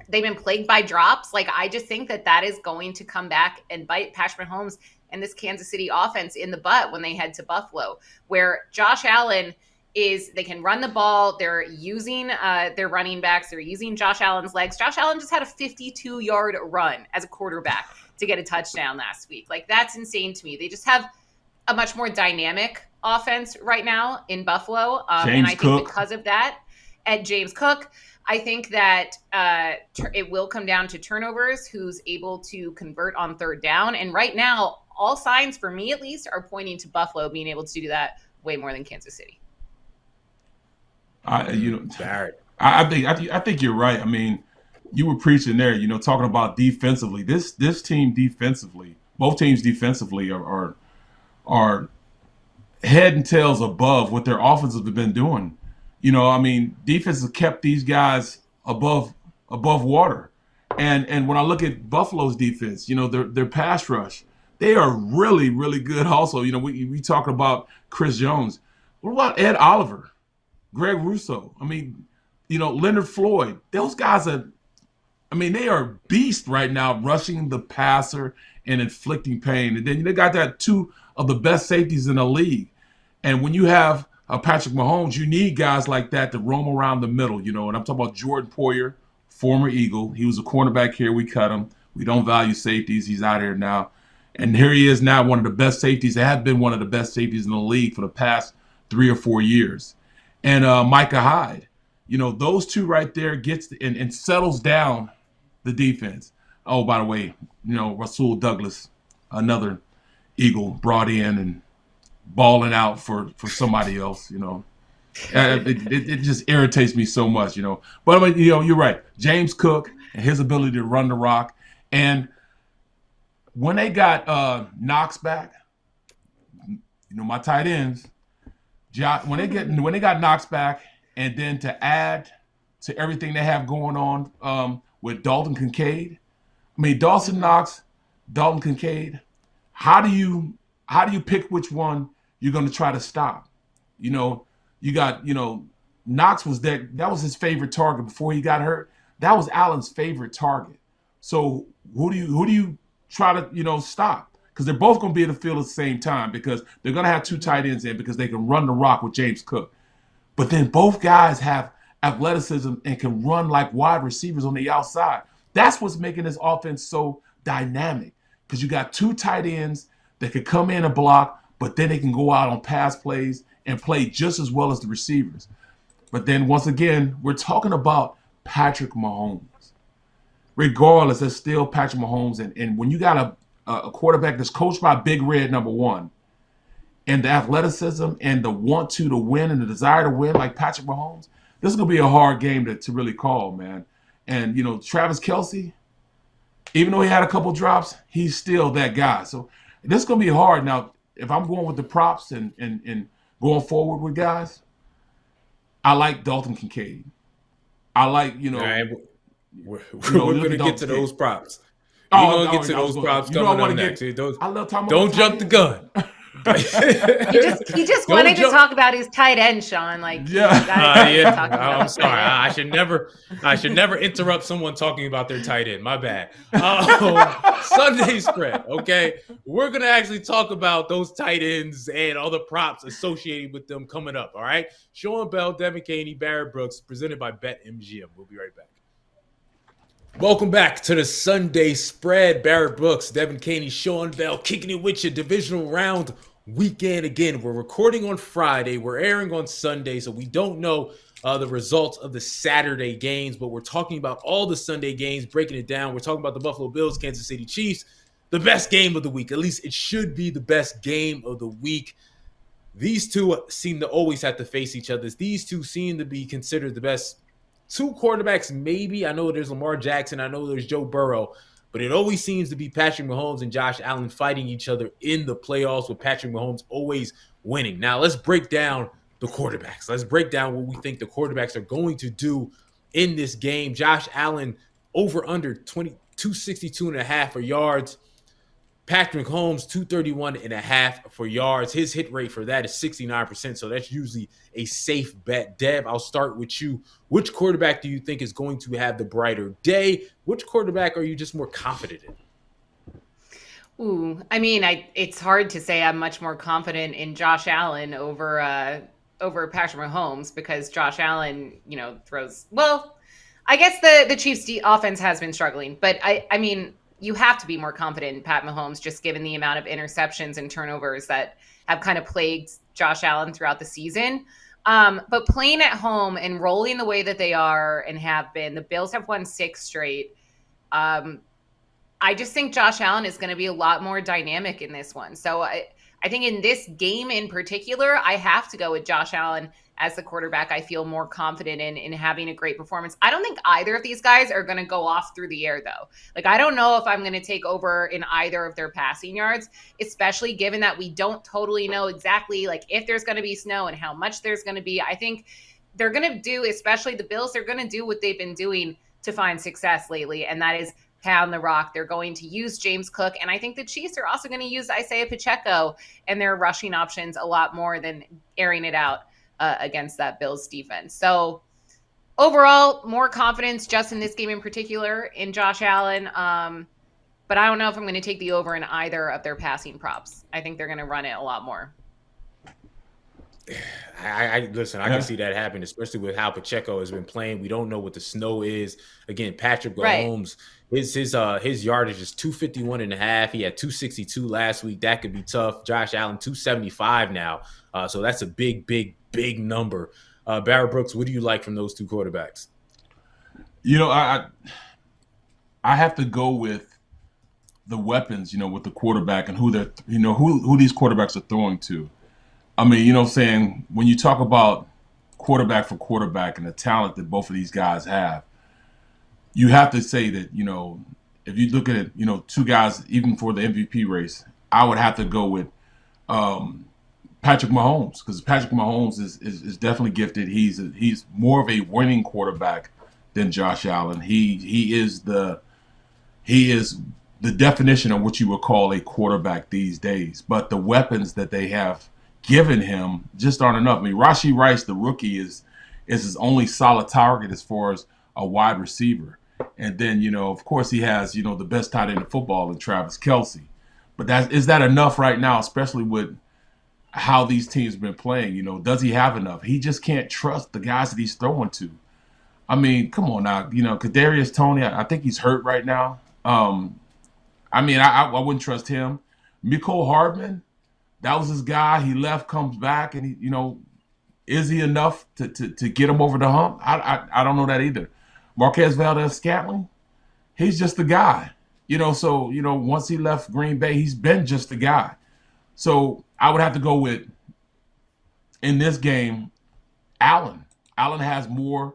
they've been plagued by drops. Like I just think that that is going to come back and bite Patrick Mahomes and this Kansas City offense in the butt when they head to Buffalo, where Josh Allen is they can run the ball. They're using uh, their running backs. They're using Josh Allen's legs. Josh Allen just had a 52 yard run as a quarterback to get a touchdown last week. Like that's insane to me. They just have a much more dynamic offense right now in Buffalo, um, and I think Cook. because of that, at James Cook. I think that uh, it will come down to turnovers, who's able to convert on third down. And right now, all signs for me at least are pointing to Buffalo being able to do that way more than Kansas City. I, you know, Barrett. I, I think I, I think you're right. I mean, you were preaching there. You know, talking about defensively. This this team defensively, both teams defensively are are, are head and tails above what their offenses have been doing you know, I mean, defense has kept these guys above above water. And and when I look at Buffalo's defense, you know, their their pass rush, they are really, really good also. You know, we we talking about Chris Jones. What about Ed Oliver? Greg Rousseau? I mean, you know, Leonard Floyd. Those guys are I mean, they are beasts right now, rushing the passer and inflicting pain. And then they got that two of the best safeties in the league. And when you have uh, Patrick Mahomes, you need guys like that to roam around the middle, you know. And I'm talking about Jordan Poyer, former Eagle. He was a cornerback here. We cut him. We don't value safeties. He's out here now. And here he is now, one of the best safeties. They have been one of the best safeties in the league for the past three or four years. And uh, Micah Hyde, you know, those two right there gets and, and settles down the defense. Oh, by the way, you know, Rasul Douglas, another Eagle brought in and balling out for for somebody else. You know, it, it, it, just irritates me so much. You know, but I mean, you know, you're right. James Cook and his ability to run the rock, and when they got uh, Knox back, you know, my tight ends, when they get when they got Knox back, and then to add to everything they have going on um, with Dalton Kincaid. I mean, Dawson Knox, Dalton Kincaid. How do you how do you pick which one you're going to try to stop. You know, you got, you know, Knox was that that was his favorite target before he got hurt. That was Allen's favorite target. So who do you who do you try to you know stop? Because they're both going to be in the field at the same time because they're going to have two tight ends in because they can run the rock with James Cook. But then both guys have athleticism and can run like wide receivers on the outside. That's what's making this offense so dynamic because you got two tight ends that can come in and block, but then they can go out on pass plays and play just as well as the receivers. But then once again, we're talking about Patrick Mahomes. Regardless, it's still Patrick Mahomes. And, and when you got a, a quarterback that's coached by Big Red, number one, and the athleticism and the want to to win and the desire to win like Patrick Mahomes, this is gonna be a hard game to, to really call, man. And you know, Travis Kelce, even though he had a couple drops, he's still that guy. So this is gonna be hard. Now, if I'm going with the props and and and going forward with guys, I like Dalton Kincaid. I like, you know. Right. We're, we're, you know, we're to get to those props. Oh, we're oh, to no, get to those props coming up next. Get, those, I love Tom. Don't jump the gun. he just he just wanted jump. to talk about his tight end, Sean. Like yeah, uh, yeah. I'm sorry. I should never I should never interrupt someone talking about their tight end. My bad. Uh, Sunday spread. Okay, we're gonna actually talk about those tight ends and all the props associated with them coming up. All right, Sean Bell, Devan Kaney, Barrett Brooks, presented by BetMGM. We'll be right back. Welcome back to the Sunday spread. Barrett Brooks, Devan Kaney, Sean Bell kicking it with you. Divisional round weekend again. We're recording on Friday. We're airing on Sunday, so we don't know uh, the results of the Saturday games, but we're talking about all the Sunday games, breaking it down. We're talking about the Buffalo Bills, Kansas City Chiefs, the best game of the week. At least it should be the best game of the week. These two seem to always have to face each other. These two seem to be considered the best two quarterbacks, maybe. I know there's Lamar Jackson. I know there's Joe Burrow. But it always seems to be Patrick Mahomes and Josh Allen fighting each other in the playoffs, with Patrick Mahomes always winning. Now, let's break down the quarterbacks. Let's break down what we think the quarterbacks are going to do in this game. Josh Allen over under 20, 262 and a half yards. Patrick Mahomes, 231 and a half for yards. His hit rate for that is 69%. So that's usually a safe bet. Deb, I'll start with you. Which quarterback do you think is going to have the brighter day? Which quarterback are you just more confident in? Ooh, I mean, I it's hard to say I'm much more confident in Josh Allen over uh over Patrick Mahomes because Josh Allen, you know, throws well. I guess the the Chiefs' offense has been struggling, but I I mean, you have to be more confident in Pat Mahomes just given the amount of interceptions and turnovers that have kind of plagued Josh Allen throughout the season. Um, but playing at home and rolling the way that they are and have been, the Bills have won six straight. Um, I just think Josh Allen is going to be a lot more dynamic in this one. So I, I think in this game in particular, I have to go with Josh Allen as the quarterback I feel more confident in in having a great performance. I don't think either of these guys are going to go off through the air though. Like I don't know if I'm going to take over in either of their passing yards, especially given that we don't totally know exactly like if there's going to be snow and how much there's going to be. I think they're going to do especially the Bills they're going to do what they've been doing to find success lately and that is pound the rock. They're going to use James Cook. And I think the Chiefs are also going to use Isaiah Pacheco and their rushing options a lot more than airing it out uh, against that Bills defense. So overall, more confidence just in this game in particular in Josh Allen. Um, but I don't know if I'm going to take the over in either of their passing props. I think they're going to run it a lot more. I, I listen. I yeah. can see that happen, especially with how Pacheco has been playing. We don't know what the snow is. Again, Patrick Mahomes, right. His his uh his yardage is 251 and a half. He had 262 last week. That could be tough. Josh Allen 275 now. Uh, so that's a big, big, big number. Uh, Barrett Brooks, what do you like from those two quarterbacks? You know, I I have to go with the weapons. You know, with the quarterback and who they're you know who who these quarterbacks are throwing to. I mean, you know, I'm saying when you talk about quarterback for quarterback and the talent that both of these guys have, you have to say that you know if you look at you know two guys even for the MVP race, I would have to go with um, Patrick Mahomes because Patrick Mahomes is, is, is definitely gifted. He's a, he's more of a winning quarterback than Josh Allen. He he is the he is the definition of what you would call a quarterback these days. But the weapons that they have given him just aren't enough. I mean, Rashee Rice, the rookie, is is his only solid target as far as a wide receiver. And then, you know, of course, he has, you know, the best tight end in football in Travis Kelce. But that is that enough right now, especially with how these teams been playing? You know, does he have enough? He just can't trust the guys that he's throwing to. I mean, come on now, you know, Kadarius Toney. I, I think he's hurt right now. Um, I mean, I, I, wouldn't trust him. Mecole Hardman, that was his guy. He left, comes back, and he, you know, is he enough to, to, to get him over the hump? I, I, I don't know that either. Marquez Valdes-Scantling, he's just the guy. You know, so you know, once he left Green Bay, he's been just the guy. So I would have to go with in this game, Allen. Allen has more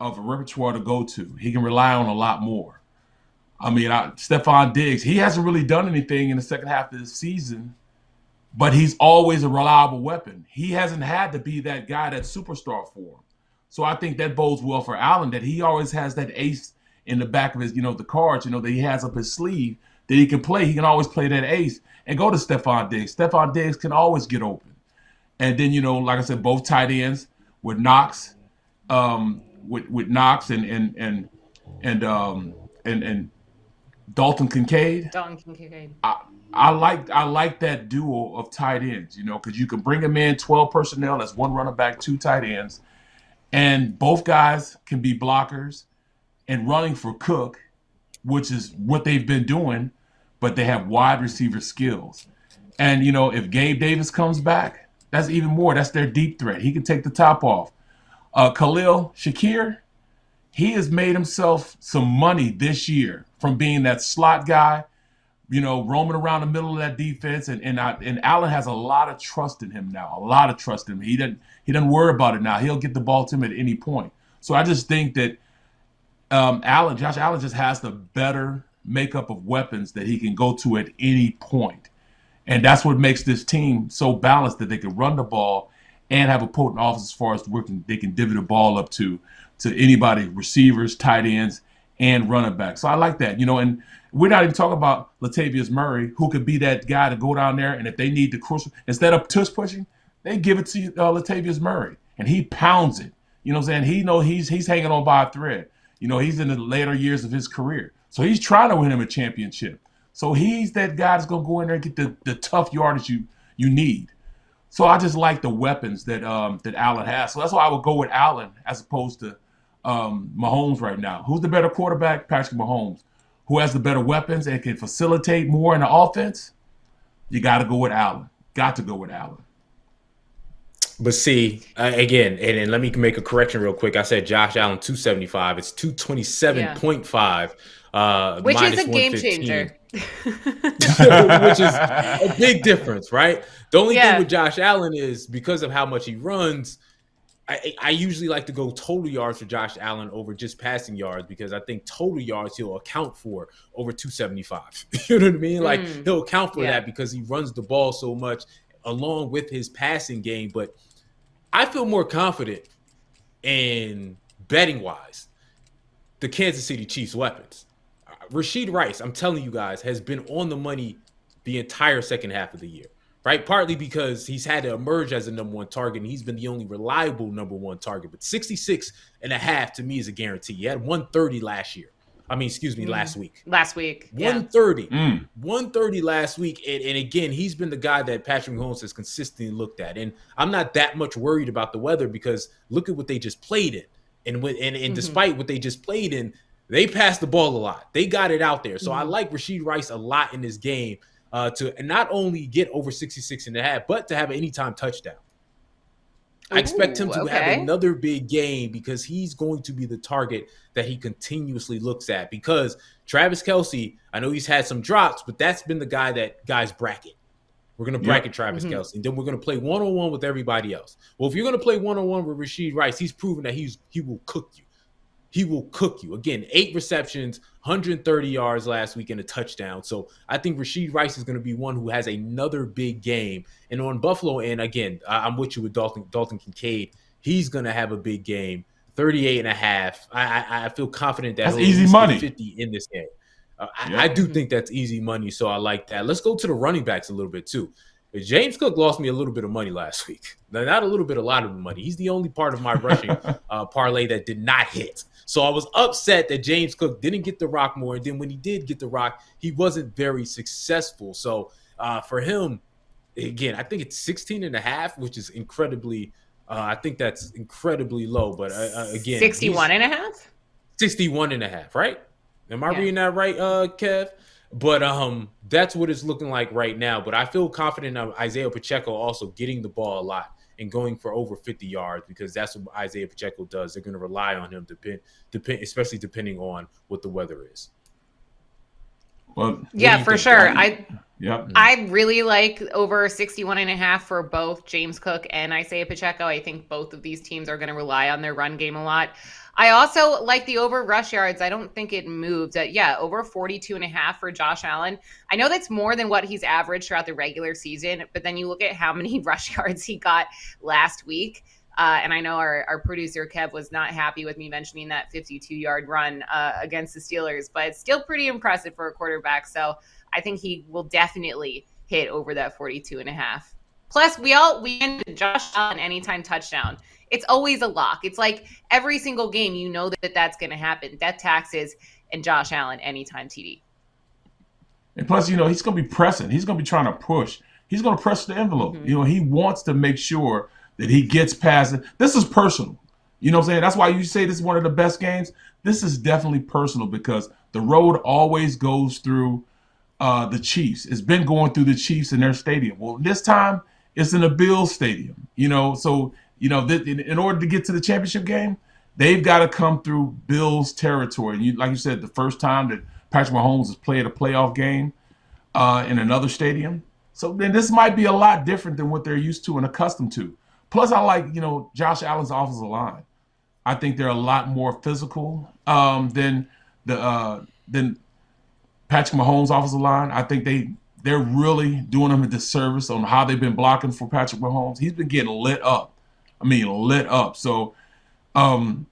of a repertoire to go to. He can rely on a lot more. I mean, I, Stefon Diggs, he hasn't really done anything in the second half of the season, but he's always a reliable weapon. He hasn't had to be that guy, that superstar for him. So I think that bodes well for Allen that he always has that ace in the back of his, you know, the cards, you know, that he has up his sleeve that he can play. He can always play that ace and go to Stefon Diggs. Stefon Diggs can always get open. And then, you know, like I said, both tight ends with Knox, um, with with Knox and and and and um and and Dalton Kincaid. Dalton Kincaid. I, I like I like that duo of tight ends, you know, because you can bring them in 12 personnel as one running back, two tight ends, and both guys can be blockers and running for Cook, which is what they've been doing, but they have wide receiver skills. And you know, if Gabe Davis comes back, that's even more. That's their deep threat. He can take the top off. Uh, Khalil Shakir, he has made himself some money this year from being that slot guy, you know, roaming around the middle of that defense. And and, I, and Allen has a lot of trust in him now. A lot of trust in him. He doesn't he doesn't worry about it now. He'll get the ball to him at any point. So I just think that um, Allen, Josh Allen, just has the better makeup of weapons that he can go to at any point. And that's what makes this team so balanced that they can run the ball and have a potent offense as far as working. They can divvy the ball up to to anybody, receivers, tight ends, and running back. So I like that, you know. And we're not even talking about Latavius Murray, who could be that guy to go down there and if they need the crucial, instead of tush pushing, they give it to uh, Latavius Murray, and he pounds it. You know what I'm saying? He know he's he's hanging on by a thread. You know, he's in the later years of his career. So he's trying to win him a championship. So he's that guy that's gonna go in there and get the, the tough yardage you you need. So I just like the weapons that um, that Allen has. So that's why I would go with Allen as opposed to um, Mahomes right now. Who's the better quarterback? Patrick Mahomes. Who has the better weapons and can facilitate more in the offense? You got to go with Allen. Got to go with Allen. But see, uh, again, and, and, let me make a correction real quick. I said Josh Allen 275. It's 227.5. Yeah. Uh, Which is a game changer. Which is a big difference, right? The only yeah. thing with Josh Allen is because of how much he runs, I, I, usually like to go total yards for Josh Allen over just passing yards because I think total yards he'll account for over 275. you know what I mean? Like mm. he'll account for yeah. that because he runs the ball so much along with his passing game. But I feel more confident in betting wise the Kansas City Chiefs weapons. Rashee Rice, I'm telling you guys, has been on the money the entire second half of the year, right? Partly because he's had to emerge as a number one target and he's been the only reliable number one target. But 66 and a half to me is a guarantee. He had 130 last year. I mean, excuse me, mm. last week. Last week. 130. Yeah. Mm. 130 last week. And, and again, he's been the guy that Patrick Mahomes has consistently looked at. And I'm not that much worried about the weather because look at what they just played in. And when and, and mm-hmm. despite what they just played in, they passed the ball a lot. They got it out there. So mm-hmm. I like Rashee Rice a lot in this game uh, to not only get over 66 and a half, but to have an anytime touchdown. I expect him to okay. have another big game because he's going to be the target that he continuously looks at. Because Travis Kelce, I know he's had some drops, but that's been the guy that guys bracket. We're going to bracket yep. Travis mm-hmm. Kelce, and then we're going to play one on one with everybody else. Well, if you're going to play one on one with Rashee Rice, he's proven that he's he will cook you he will cook you. Again, eight receptions, 130 yards last week and a touchdown. So I think Rashee Rice is going to be one who has another big game. And on Buffalo, and again, I'm with you with Dalton, Dalton Kincaid. He's going to have a big game. 38 and a half. I, I, I feel confident that that's easy money. 50 in this game. Uh, I, I, do think that's easy money, so I like that. Let's go to the running backs a little bit too. James Cook lost me a little bit of money last week. Not a little bit, a lot of money. He's the only part of my rushing uh, parlay that did not hit. So I was upset that James Cook didn't get the rock more. And then when he did get the rock, he wasn't very successful. So uh, for him, again, I think it's 16 and a half, which is incredibly, uh, I think that's incredibly low. But uh, uh again, 61 and a half? 61 and a half, right? Am I yeah. reading that right, uh, Kev? But um, that's what it's looking like right now. But I feel confident of Isaiah Pacheco also getting the ball a lot and going for over 50 yards because that's what Isaiah Pacheco does. They're going to rely on him, depend, depend, especially depending on what the weather is. Well, yeah, for think? sure. I yeah. I really like over 61 and a half for both James Cook and Isaiah Pacheco. I think both of these teams are going to rely on their run game a lot. I also like the over rush yards. I don't think it moved. Uh, yeah, over 42 and a half for Josh Allen. I know that's more than what he's averaged throughout the regular season, but then you look at how many rush yards he got last week. Uh, and I know our, our producer Kev was not happy with me mentioning that 52 yard run uh, against the Steelers, but it's still pretty impressive for a quarterback. So I think he will definitely hit over that 42 and a half. Plus, we all we ended Josh Allen anytime touchdown it's always a lock. It's like every single game, you know that that's going to happen. Death taxes and Josh Allen anytime TD. And plus, you know, he's going to be pressing. He's going to be trying to push. He's going to press the envelope. Mm-hmm. You know, he wants to make sure that he gets past it. This is personal. You know what I'm saying? That's why you say this is one of the best games. This is definitely personal because the road always goes through uh, the Chiefs. It's been going through the Chiefs in their stadium. Well, this time it's in a Bills stadium. You know, so you know, in, in, order to get to the championship game, they've got to come through Bills territory. And you, like you said, the first time that Patrick Mahomes has played a playoff game uh, in another stadium. So then this might be a lot different than what they're used to and accustomed to. Plus, I like you know Josh Allen's offensive line. I think they're a lot more physical um, than the uh, than Patrick Mahomes' offensive line. I think they they're really doing him a disservice on how they've been blocking for Patrick Mahomes. He's been getting lit up I mean, lit up. So, um,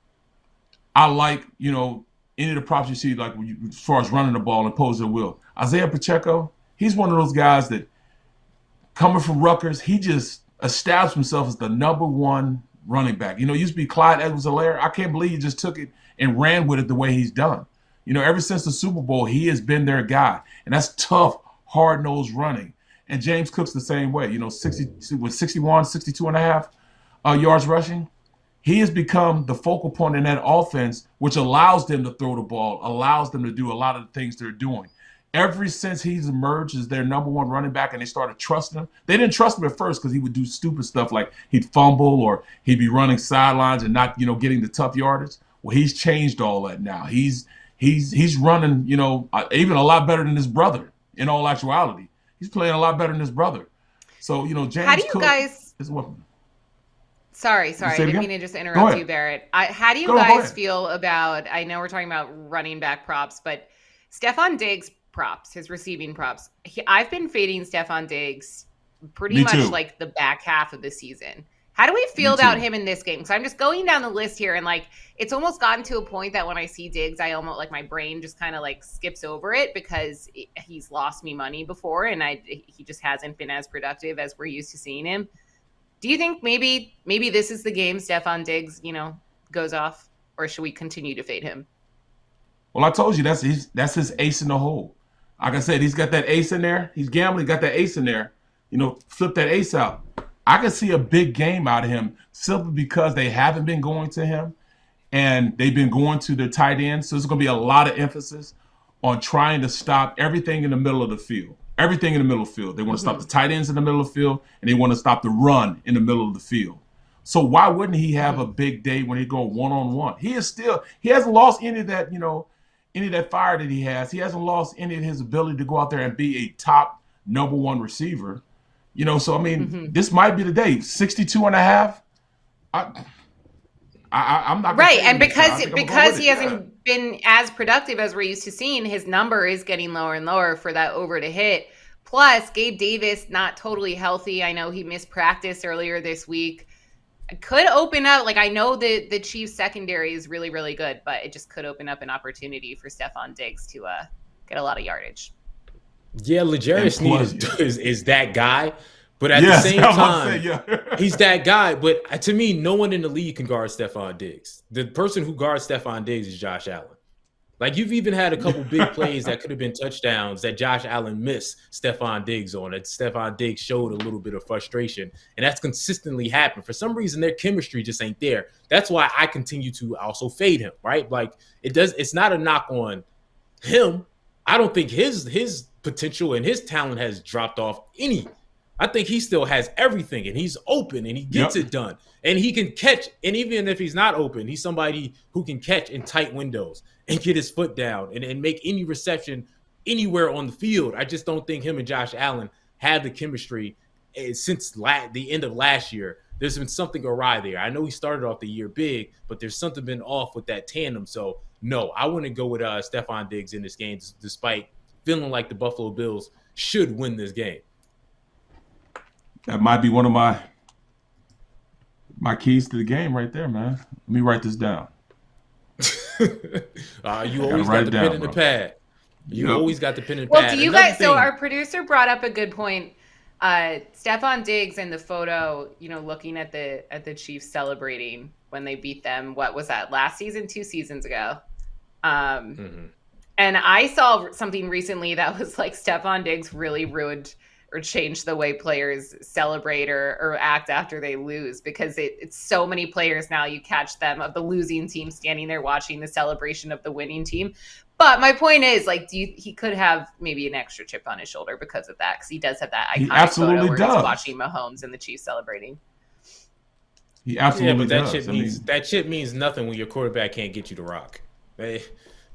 I like you know any of the props you see, like you, as far as running the ball and posing the will. Isaiah Pacheco, he's one of those guys that coming from Rutgers, he just established himself as the number one running back. You know, used to be Clyde Edwards-Helaire. I can't believe he just took it and ran with it the way he's done. You know, ever since the Super Bowl, he has been their guy. And that's tough, hard-nosed running. And James Cook's the same way. You know, 60 with 61, 62 and a half uh, yards rushing, he has become the focal point in that offense, which allows them to throw the ball, allows them to do a lot of the things they're doing. Ever since he's emerged as their number one running back and they started trusting him, they didn't trust him at first because he would do stupid stuff like he'd fumble or he'd be running sidelines and not, you know, getting the tough yardage. Well, he's changed all that now. He's he's he's running, you know, uh, even a lot better than his brother. In all actuality, he's playing a lot better than his brother. So you know, James. How do you Cook guys? Is what, Sorry, sorry. I didn't mean to just interrupt you, Barrett. I, how do you go, guys go feel about? I know we're talking about running back props, but Stefon Diggs props, his receiving props. He, I've been fading Stefon Diggs pretty Me much too. like the back half of the season. How do we feel about him in this game? Because I'm just going down the list here, and like it's almost gotten to a point that when I see Diggs, I almost like my brain just kind of like skips over it because he's lost me money before, and I he just hasn't been as productive as we're used to seeing him. Do you think maybe maybe this is the game Stefon Diggs, you know, goes off, or should we continue to fade him? Well, I told you that's his that's his ace in the hole. Like I said, he's got that ace in there. He's gambling, got that ace in there. You know, flip that ace out. I can see a big game out of him simply because they haven't been going to him and they've been going to their tight end. So there's going to be a lot of emphasis on trying to stop everything in the middle of the field everything in the middle of the field. They want to mm-hmm. stop the tight ends in the middle of the field, and they want to stop the run in the middle of the field. So why wouldn't he have a big day when he go one on one? He is still he hasn't lost any of that, you know, any of that fire that he has. He hasn't lost any of his ability to go out there and be a top number one receiver. You know, so I mean, mm-hmm. this might be the day. 62 and a half. I, I am not right, and because because he hasn't been as productive as we're used to seeing, his number is getting lower and lower for that over to hit. Plus, Gabe Davis not totally healthy. I know he missed practice earlier this week. Could open up like I know the the Chiefs secondary is really really good, but it just could open up an opportunity for Stefon Diggs to uh, get a lot of yardage. Yeah, L'Jarius Sneed is, is, is that guy, But at yes, the same time, say, yeah. he's that guy. But to me, no one in the league can guard Stefon Diggs. The person who guards Stefon Diggs is Josh Allen. Like you've even had a couple big plays that could have been touchdowns that Josh Allen missed Stefon Diggs on. That Stefon Diggs showed a little bit of frustration, and that's consistently happened. For some reason, their chemistry just ain't there. That's why I continue to also fade him. Right? Like it does. It's not a knock on him. I don't think his his potential and his talent has dropped off any. I think he still has everything, and he's open, and he gets yep. it done, and he can catch. And even if he's not open, he's somebody who can catch in tight windows and get his foot down and, and make any reception anywhere on the field. I just don't think him and Josh Allen had the chemistry eh, since la- the end of last year. There's been something awry there. I know he started off the year big, but there's something been off with that tandem. So no, I wouldn't go with uh, Stefon Diggs in this game, despite feeling like the Buffalo Bills should win this game. That might be one of my my keys to the game right there, man. Let me write this down. uh, you always got the down, pen and the pad. You yep. always got the pen and well, pad. Well, do you Another guys? Thing, so our producer brought up a good point. Uh, Stefon Diggs in the photo, you know, looking at the at the Chiefs celebrating when they beat them. What was that? Last season, two seasons ago. Um, mm-hmm. And I saw something recently that was like Stefon Diggs really ruined or change the way players celebrate or, or act after they lose because it, it's so many players now you catch them of the losing team standing there watching the celebration of the winning team but my point is like do you, he could have maybe an extra chip on his shoulder because of that because he does have that iconic he absolutely photo where does. he's watching Mahomes and the Chiefs celebrating he absolutely yeah, but that does. chip means mean... that chip means nothing when your quarterback can't get you to rock.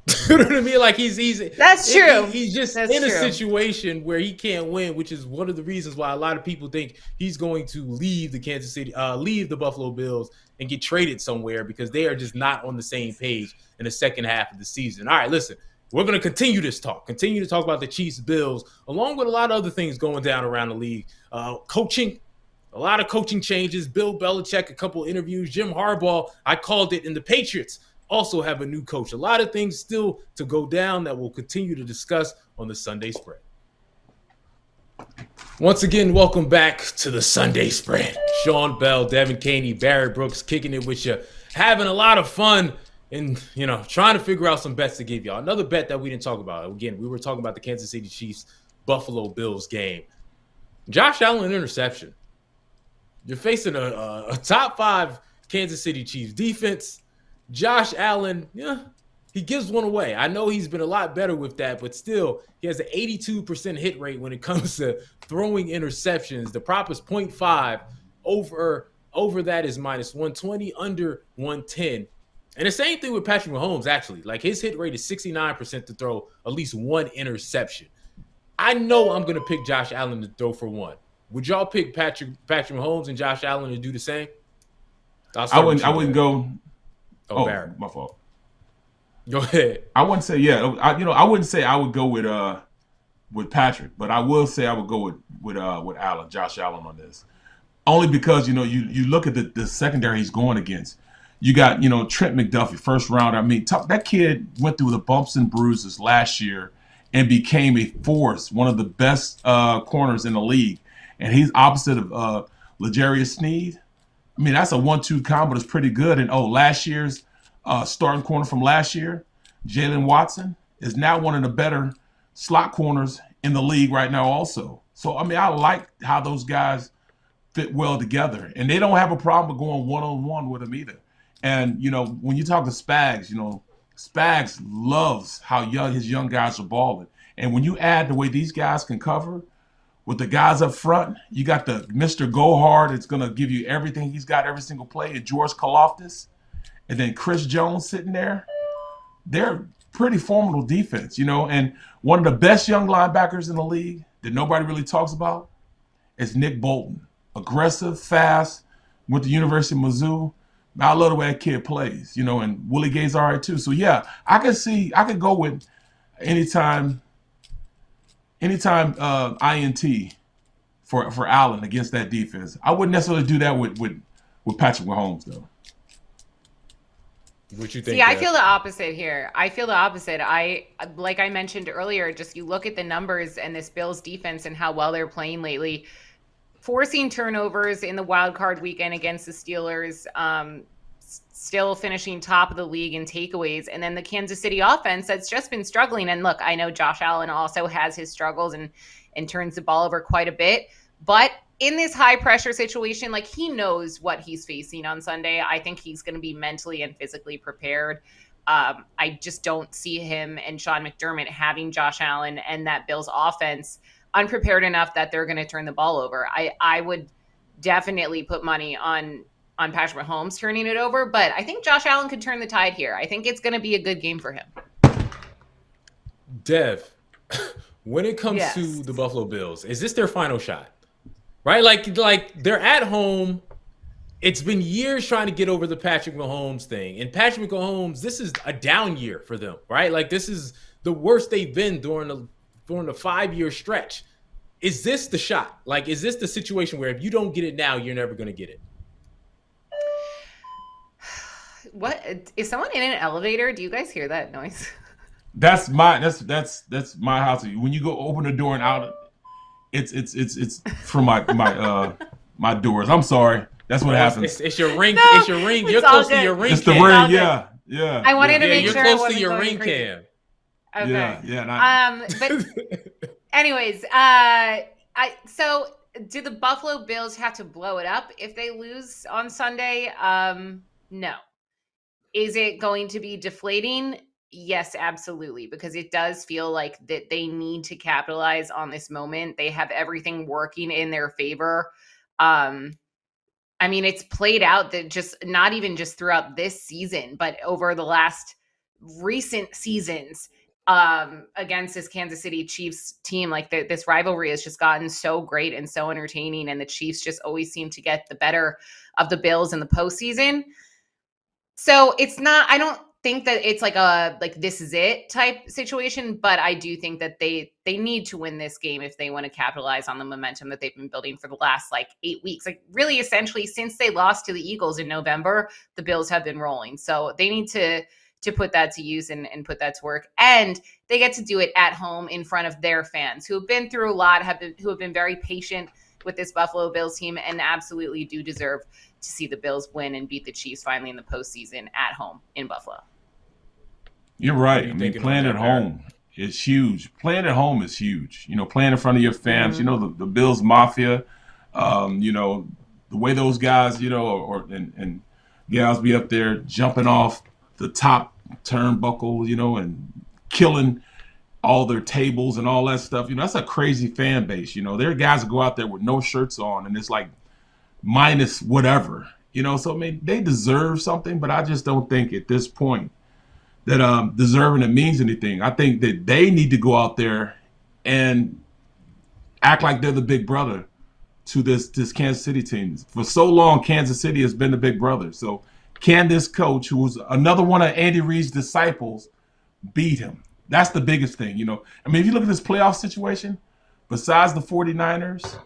you know what I mean? Like he's he's that's true. He, he's just that's in a situation where he can't win, which is one of the reasons why a lot of people think he's going to leave the Kansas City, uh, leave the Buffalo Bills and get traded somewhere because they are just not on the same page in the second half of the season. All right, listen, we're going to continue this talk, continue to talk about the Chiefs Bills, along with a lot of other things going down around the league. Uh, coaching, a lot of coaching changes. Bill Belichick, a couple interviews. Jim Harbaugh, I called it in the Patriots also have a new coach. A lot of things still to go down that we'll continue to discuss on the Sunday spread. Once again, welcome back to the Sunday spread. Sean Bell, Devan Kaney, Barry Brooks kicking it with you, having a lot of fun and you know trying to figure out some bets to give y'all. Another bet that we didn't talk about. Again, we were talking about the Kansas City Chiefs Buffalo Bills game. Josh Allen interception. You're facing a, a, a top five Kansas City Chiefs defense Josh Allen, yeah, he gives one away. I know he's been a lot better with that, but still, he has an 82% hit rate when it comes to throwing interceptions. The prop is 0.5. Over over that is minus 120, under 110. And the same thing with Patrick Mahomes, actually. Like his hit rate is 69% to throw at least one interception. I know I'm gonna pick Josh Allen to throw for one. Would y'all pick Patrick Patrick Mahomes and Josh Allen to do the same? I wouldn't. I wouldn't go. Oh, Barrett. my fault. Go ahead. I wouldn't say yeah. I, you know, I wouldn't say I would go with uh with Patrick, but I will say I would go with with uh with Allen, Josh Allen on this. Only because you know you you look at the the secondary he's going against. You got you know Trent McDuffie, first round. I mean, that kid went through the bumps and bruises last year and became a force, one of the best uh, corners in the league. And he's opposite of uh, L'Jarius Sneed. I mean, that's a one-two combo that's pretty good. And oh, last year's uh, starting corner from last year, Jaylen Watson, is now one of the better slot corners in the league right now, also. So I mean, I like how those guys fit well together, and they don't have a problem with going one-on-one with them either. And you know, when you talk to Spags, you know, Spags loves how young his young guys are balling, and when you add the way these guys can cover with the guys up front, you got the Mr. Go Hard. It's going to give you everything. He's got every single play. And George Karlaftis. And then Chris Jones sitting there. They're pretty formidable defense, you know. And one of the best young linebackers in the league that nobody really talks about is Nick Bolton. Aggressive, fast, with the University of Mizzou. I love the way that kid plays, you know, and Willie Gay's all right too. So yeah, I could see I could go with anytime anytime uh, INT for for Allen against that defense. I wouldn't necessarily do that with with with Patrick Mahomes though. What you think? See, I feel the opposite here. I feel the opposite. I like I mentioned earlier. Just you look at the numbers and this Bills defense and how well they're playing lately. forcing turnovers in the wild card weekend against the Steelers. Um, still finishing top of the league in takeaways. And then the Kansas City offense that's just been struggling. And look, I know Josh Allen also has his struggles and and turns the ball over quite a bit. But in this high pressure situation, like he knows what he's facing on Sunday. I think he's going to be mentally and physically prepared. Um, I just don't see him and Sean McDermott having Josh Allen and that Bills offense unprepared enough that they're going to turn the ball over. I I would definitely put money on on Patrick Mahomes turning it over, but I think Josh Allen could turn the tide here. I think it's going to be a good game for him. Dev, when it comes yes. to the Buffalo Bills, is this their final shot? Right? Like like they're at home. It's been years trying to get over the Patrick Mahomes thing. And Patrick Mahomes, this is a down year for them, right? Like this is the worst they've been during the during the 5-year stretch. Is this the shot? Like is this the situation where if you don't get it now, you're never going to get it? What is someone in an elevator? Do you guys hear that noise? That's my that's that's that's my house. When you go open the door and out, it's it's it's it's from my my uh my doors. I'm sorry. That's what happens. It's, it's your ring. No, it's your ring. You're close good. to your ring. It's the ring. Yeah, yeah. I wanted yeah. to make yeah, sure you're close to your ring crazy. cam. Okay. Yeah, yeah. um, but anyways, uh, I so do the Buffalo Bills have to blow it up if they lose on Sunday? Um, no. Is it going to be deflating? Yes, absolutely, because it does feel like that they need to capitalize on this moment. They have everything working in their favor. Um, I mean, it's played out that just not even just throughout this season, but over the last recent seasons um, against this Kansas City Chiefs team. Like the, this rivalry has just gotten so great and so entertaining, and the Chiefs just always seem to get the better of the Bills in the postseason. So it's not, I don't think that it's like a like this is it type situation, but I do think that they they need to win this game if they want to capitalize on the momentum that they've been building for the last like 8 weeks. Like really essentially since they lost to the Eagles in November, the Bills have been rolling. So they need to to put that to use and, and put that to work. And they get to do it at home in front of their fans who have been through a lot, have been who have been very patient with this Buffalo Bills team and absolutely do deserve to see the Bills win and beat the Chiefs finally in the postseason at home in Buffalo. You're right. You I mean, playing at home is huge. Playing at home is huge. You know, playing in front of your fans. Mm-hmm. You know, the, the Bills Mafia. Um, you know, the way those guys, you know, or, or and, and gals be up there jumping off the top turnbuckle, you know, and killing all their tables and all that stuff. You know, that's a crazy fan base. You know, there are guys that go out there with no shirts on and it's like minus whatever. You know, so I mean, they deserve something, but I just don't think at this point that um, deserving it means anything. I think that they need to go out there and act like they're the big brother to this this Kansas City team. For so long, Kansas City has been the big brother. So can this coach, who's another one of Andy Reid's disciples, beat him? That's the biggest thing. You know, I mean, if you look at this playoff situation, besides the 49ers,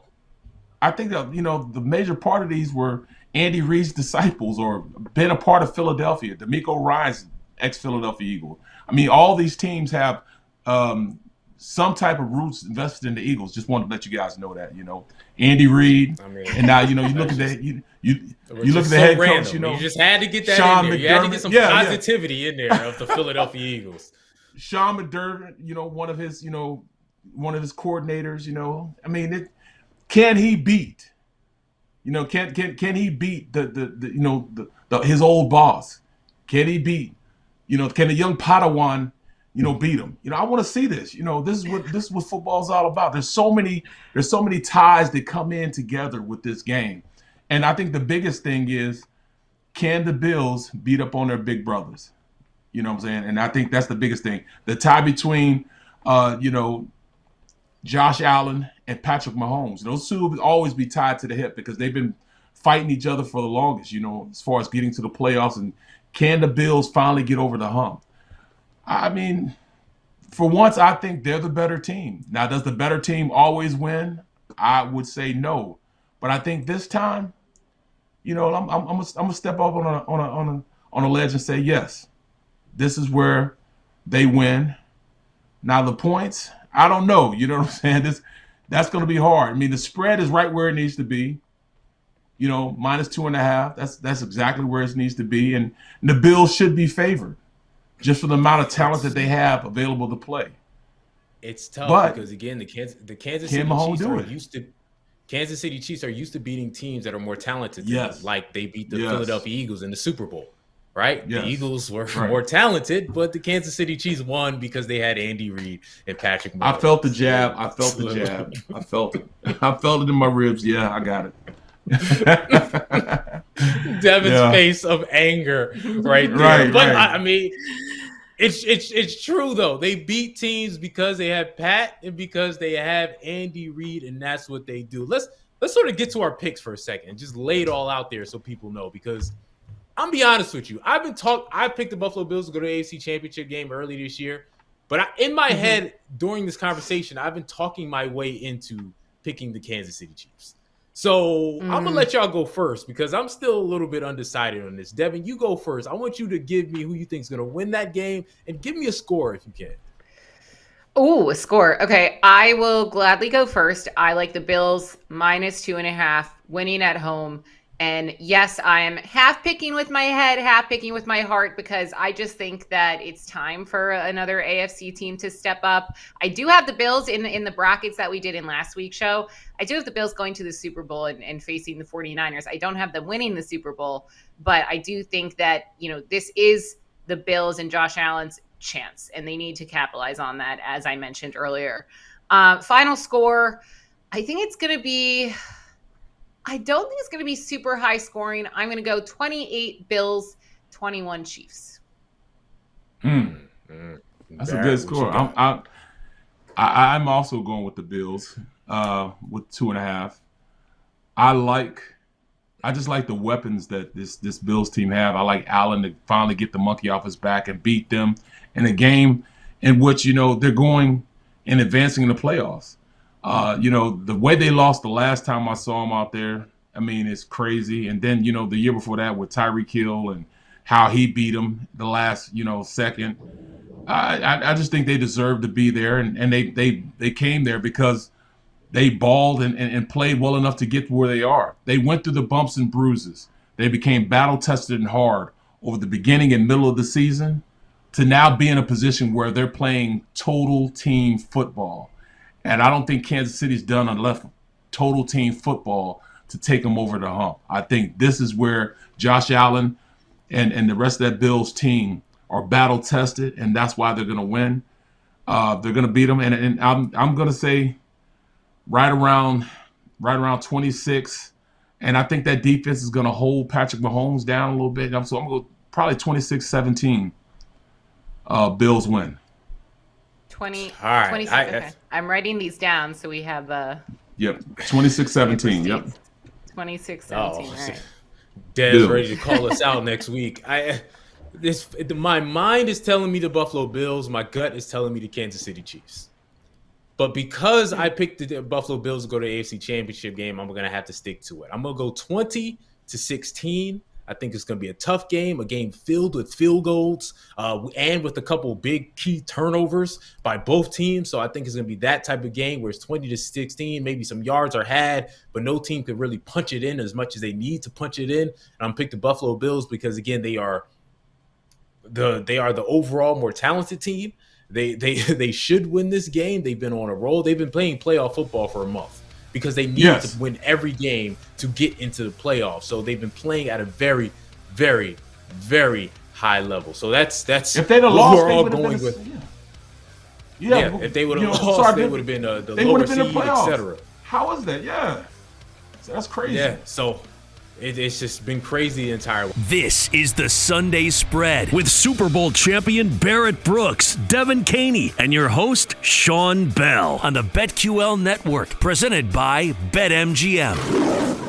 I think that you know the major part of these were Andy Reid's disciples or been a part of Philadelphia. DeMeco Ryans, ex-Philadelphia Eagle. I mean, all these teams have um, some type of roots invested in the Eagles. Just wanted to let you guys know that. You know, Andy Reid, I mean, and now you know you look at the you you, you look at the so head random. coach. You know, you just had to get that Sean in there. McDermott. You had to get some yeah, positivity yeah. in there of the Philadelphia Eagles. Sean McDermott, you know, one of his, you know, one of his coordinators. You know, I mean, it can he beat? You know, can can can he beat the the, the you know the, the, his old boss? Can he beat? You know, can a young Padawan, you know, beat him? You know, I want to see this. You know, this is what this is what football's all about. There's so many there's so many ties that come in together with this game, and I think the biggest thing is, can the Bills beat up on their big brothers? You know what I'm saying? And I think that's the biggest thing. The tie between, uh, you know, Josh Allen and Patrick Mahomes. Those two will always be tied to the hip because they've been fighting each other for the longest, you know, as far as getting to the playoffs. And can the Bills finally get over the hump? I mean, for once, I think they're the better team. Now, does the better team always win? I would say no. But I think this time, you know, I'm, I'm, I'm going to step up on a, on, a, on, a, on a ledge and say, yes, this is where they win. Now, the points, I don't know. You know what I'm saying? This that's going to be hard. I mean, the spread is right where it needs to be. You know, minus two and a half. That's that's exactly where it needs to be, and, and the Bills should be favored, just for the amount of talent that they have available to play. It's tough but because again, the Kansas the Kansas City Chiefs are used to Kansas City Chiefs are used to beating teams that are more talented. yes, them, like they beat the yes. Philadelphia Eagles in the Super Bowl right? Yes. The Eagles were right. more talented, but the Kansas City Chiefs won because they had Andy Reid and Patrick. Mahomes. I felt the jab. I felt the jab. I felt it. I felt it in my ribs. Yeah, I got it. Devan's yeah. face of anger right there. Right, but right. I, I mean, it's it's it's true though. They beat teams because they have Pat and because they have Andy Reid, and that's what they do. Let's let's sort of get to our picks for a second and just lay it all out there so people know because I'm be honest with you. I've been talk. I picked the Buffalo Bills to go to the AFC Championship game early this year, but I, in my mm-hmm. head during this conversation, I've been talking my way into picking the Kansas City Chiefs. So mm. I'm gonna let y'all go first because I'm still a little bit undecided on this. Devan, you go first. I want you to give me who you think is gonna win that game and give me a score if you can. Oh, a score. Okay, I will gladly go first. I like the Bills minus two and a half, winning at home. And yes, I am half picking with my head, half picking with my heart because I just think that it's time for another AFC team to step up. I do have the Bills in in the brackets that we did in last week's show. I do have the Bills going to the Super Bowl and, and facing the 49ers. I don't have them winning the Super Bowl, but I do think that, you know, this is the Bills and Josh Allen's chance, and they need to capitalize on that, as I mentioned earlier. Uh, final score, I think it's going to be I don't think it's going to be super high scoring. I'm going to go 28 Bills, 21 Chiefs. Hmm. Mm. That's a good score. I'm, I'm, I, am also going with the Bills uh, with two and a half. I like, I just like the weapons that this this Bills team have. I like Allen to finally get the monkey off his back and beat them in a game in which you know they're going and advancing in the playoffs. Uh, you know, the way they lost the last time I saw them out there, I mean, it's crazy. And then, you know, the year before that with Tyreek Hill and how he beat them the last, you know, second. I, I, I just think they deserve to be there, and, and they, they they came there because they balled and, and, and played well enough to get to where they are. They went through the bumps and bruises. They became battle tested and hard over the beginning and middle of the season to now be in a position where they're playing total team football. And I don't think Kansas City's done enough total team football to take them over the hump. I think this is where Josh Allen and, and the rest of that Bills team are battle tested, and that's why they're going to win. Uh, they're going to beat them, and, and I'm I'm going to say right around right around 26. And I think that defense is going to hold Patrick Mahomes down a little bit. So I'm going to go probably 26 17. Uh, Bills win. 20, All right. 26, I, okay. I'm writing these down so we have. Uh, yep. 26 17. Yep. 26 17. Oh, right. Dad's ready to call us out next week. I this my mind is telling me the Buffalo Bills, my gut is telling me the Kansas City Chiefs. But because I picked the Buffalo Bills to go to the AFC Championship game, I'm gonna have to stick to it. I'm gonna go 20 to 16. I think it's going to be a tough game, a game filled with field goals uh, and with a couple big key turnovers by both teams. So I think it's going to be that type of game where it's 20 to 16. Maybe some yards are had, but no team could really punch it in as much as they need to punch it in. And I'm pick the Buffalo Bills because again, they are the they are the overall more talented team. They they they should win this game. They've been on a roll. They've been playing playoff football for a month because they need yes. to win every game to get into the playoffs. So they've been playing at a very, very, very high level. So that's that's if they'd have lost, we're all going with. Yeah. yeah, if they would have lost, sorry, they would have been uh, the lower seed, etc. How is that? Yeah, that's crazy. Yeah, so it, it's just been crazy the entire. This is the Sunday Spread with Super Bowl champion Barrett Brooks, Devan Kaney, and your host Sean Bell on the BetQL Network, presented by BetMGM.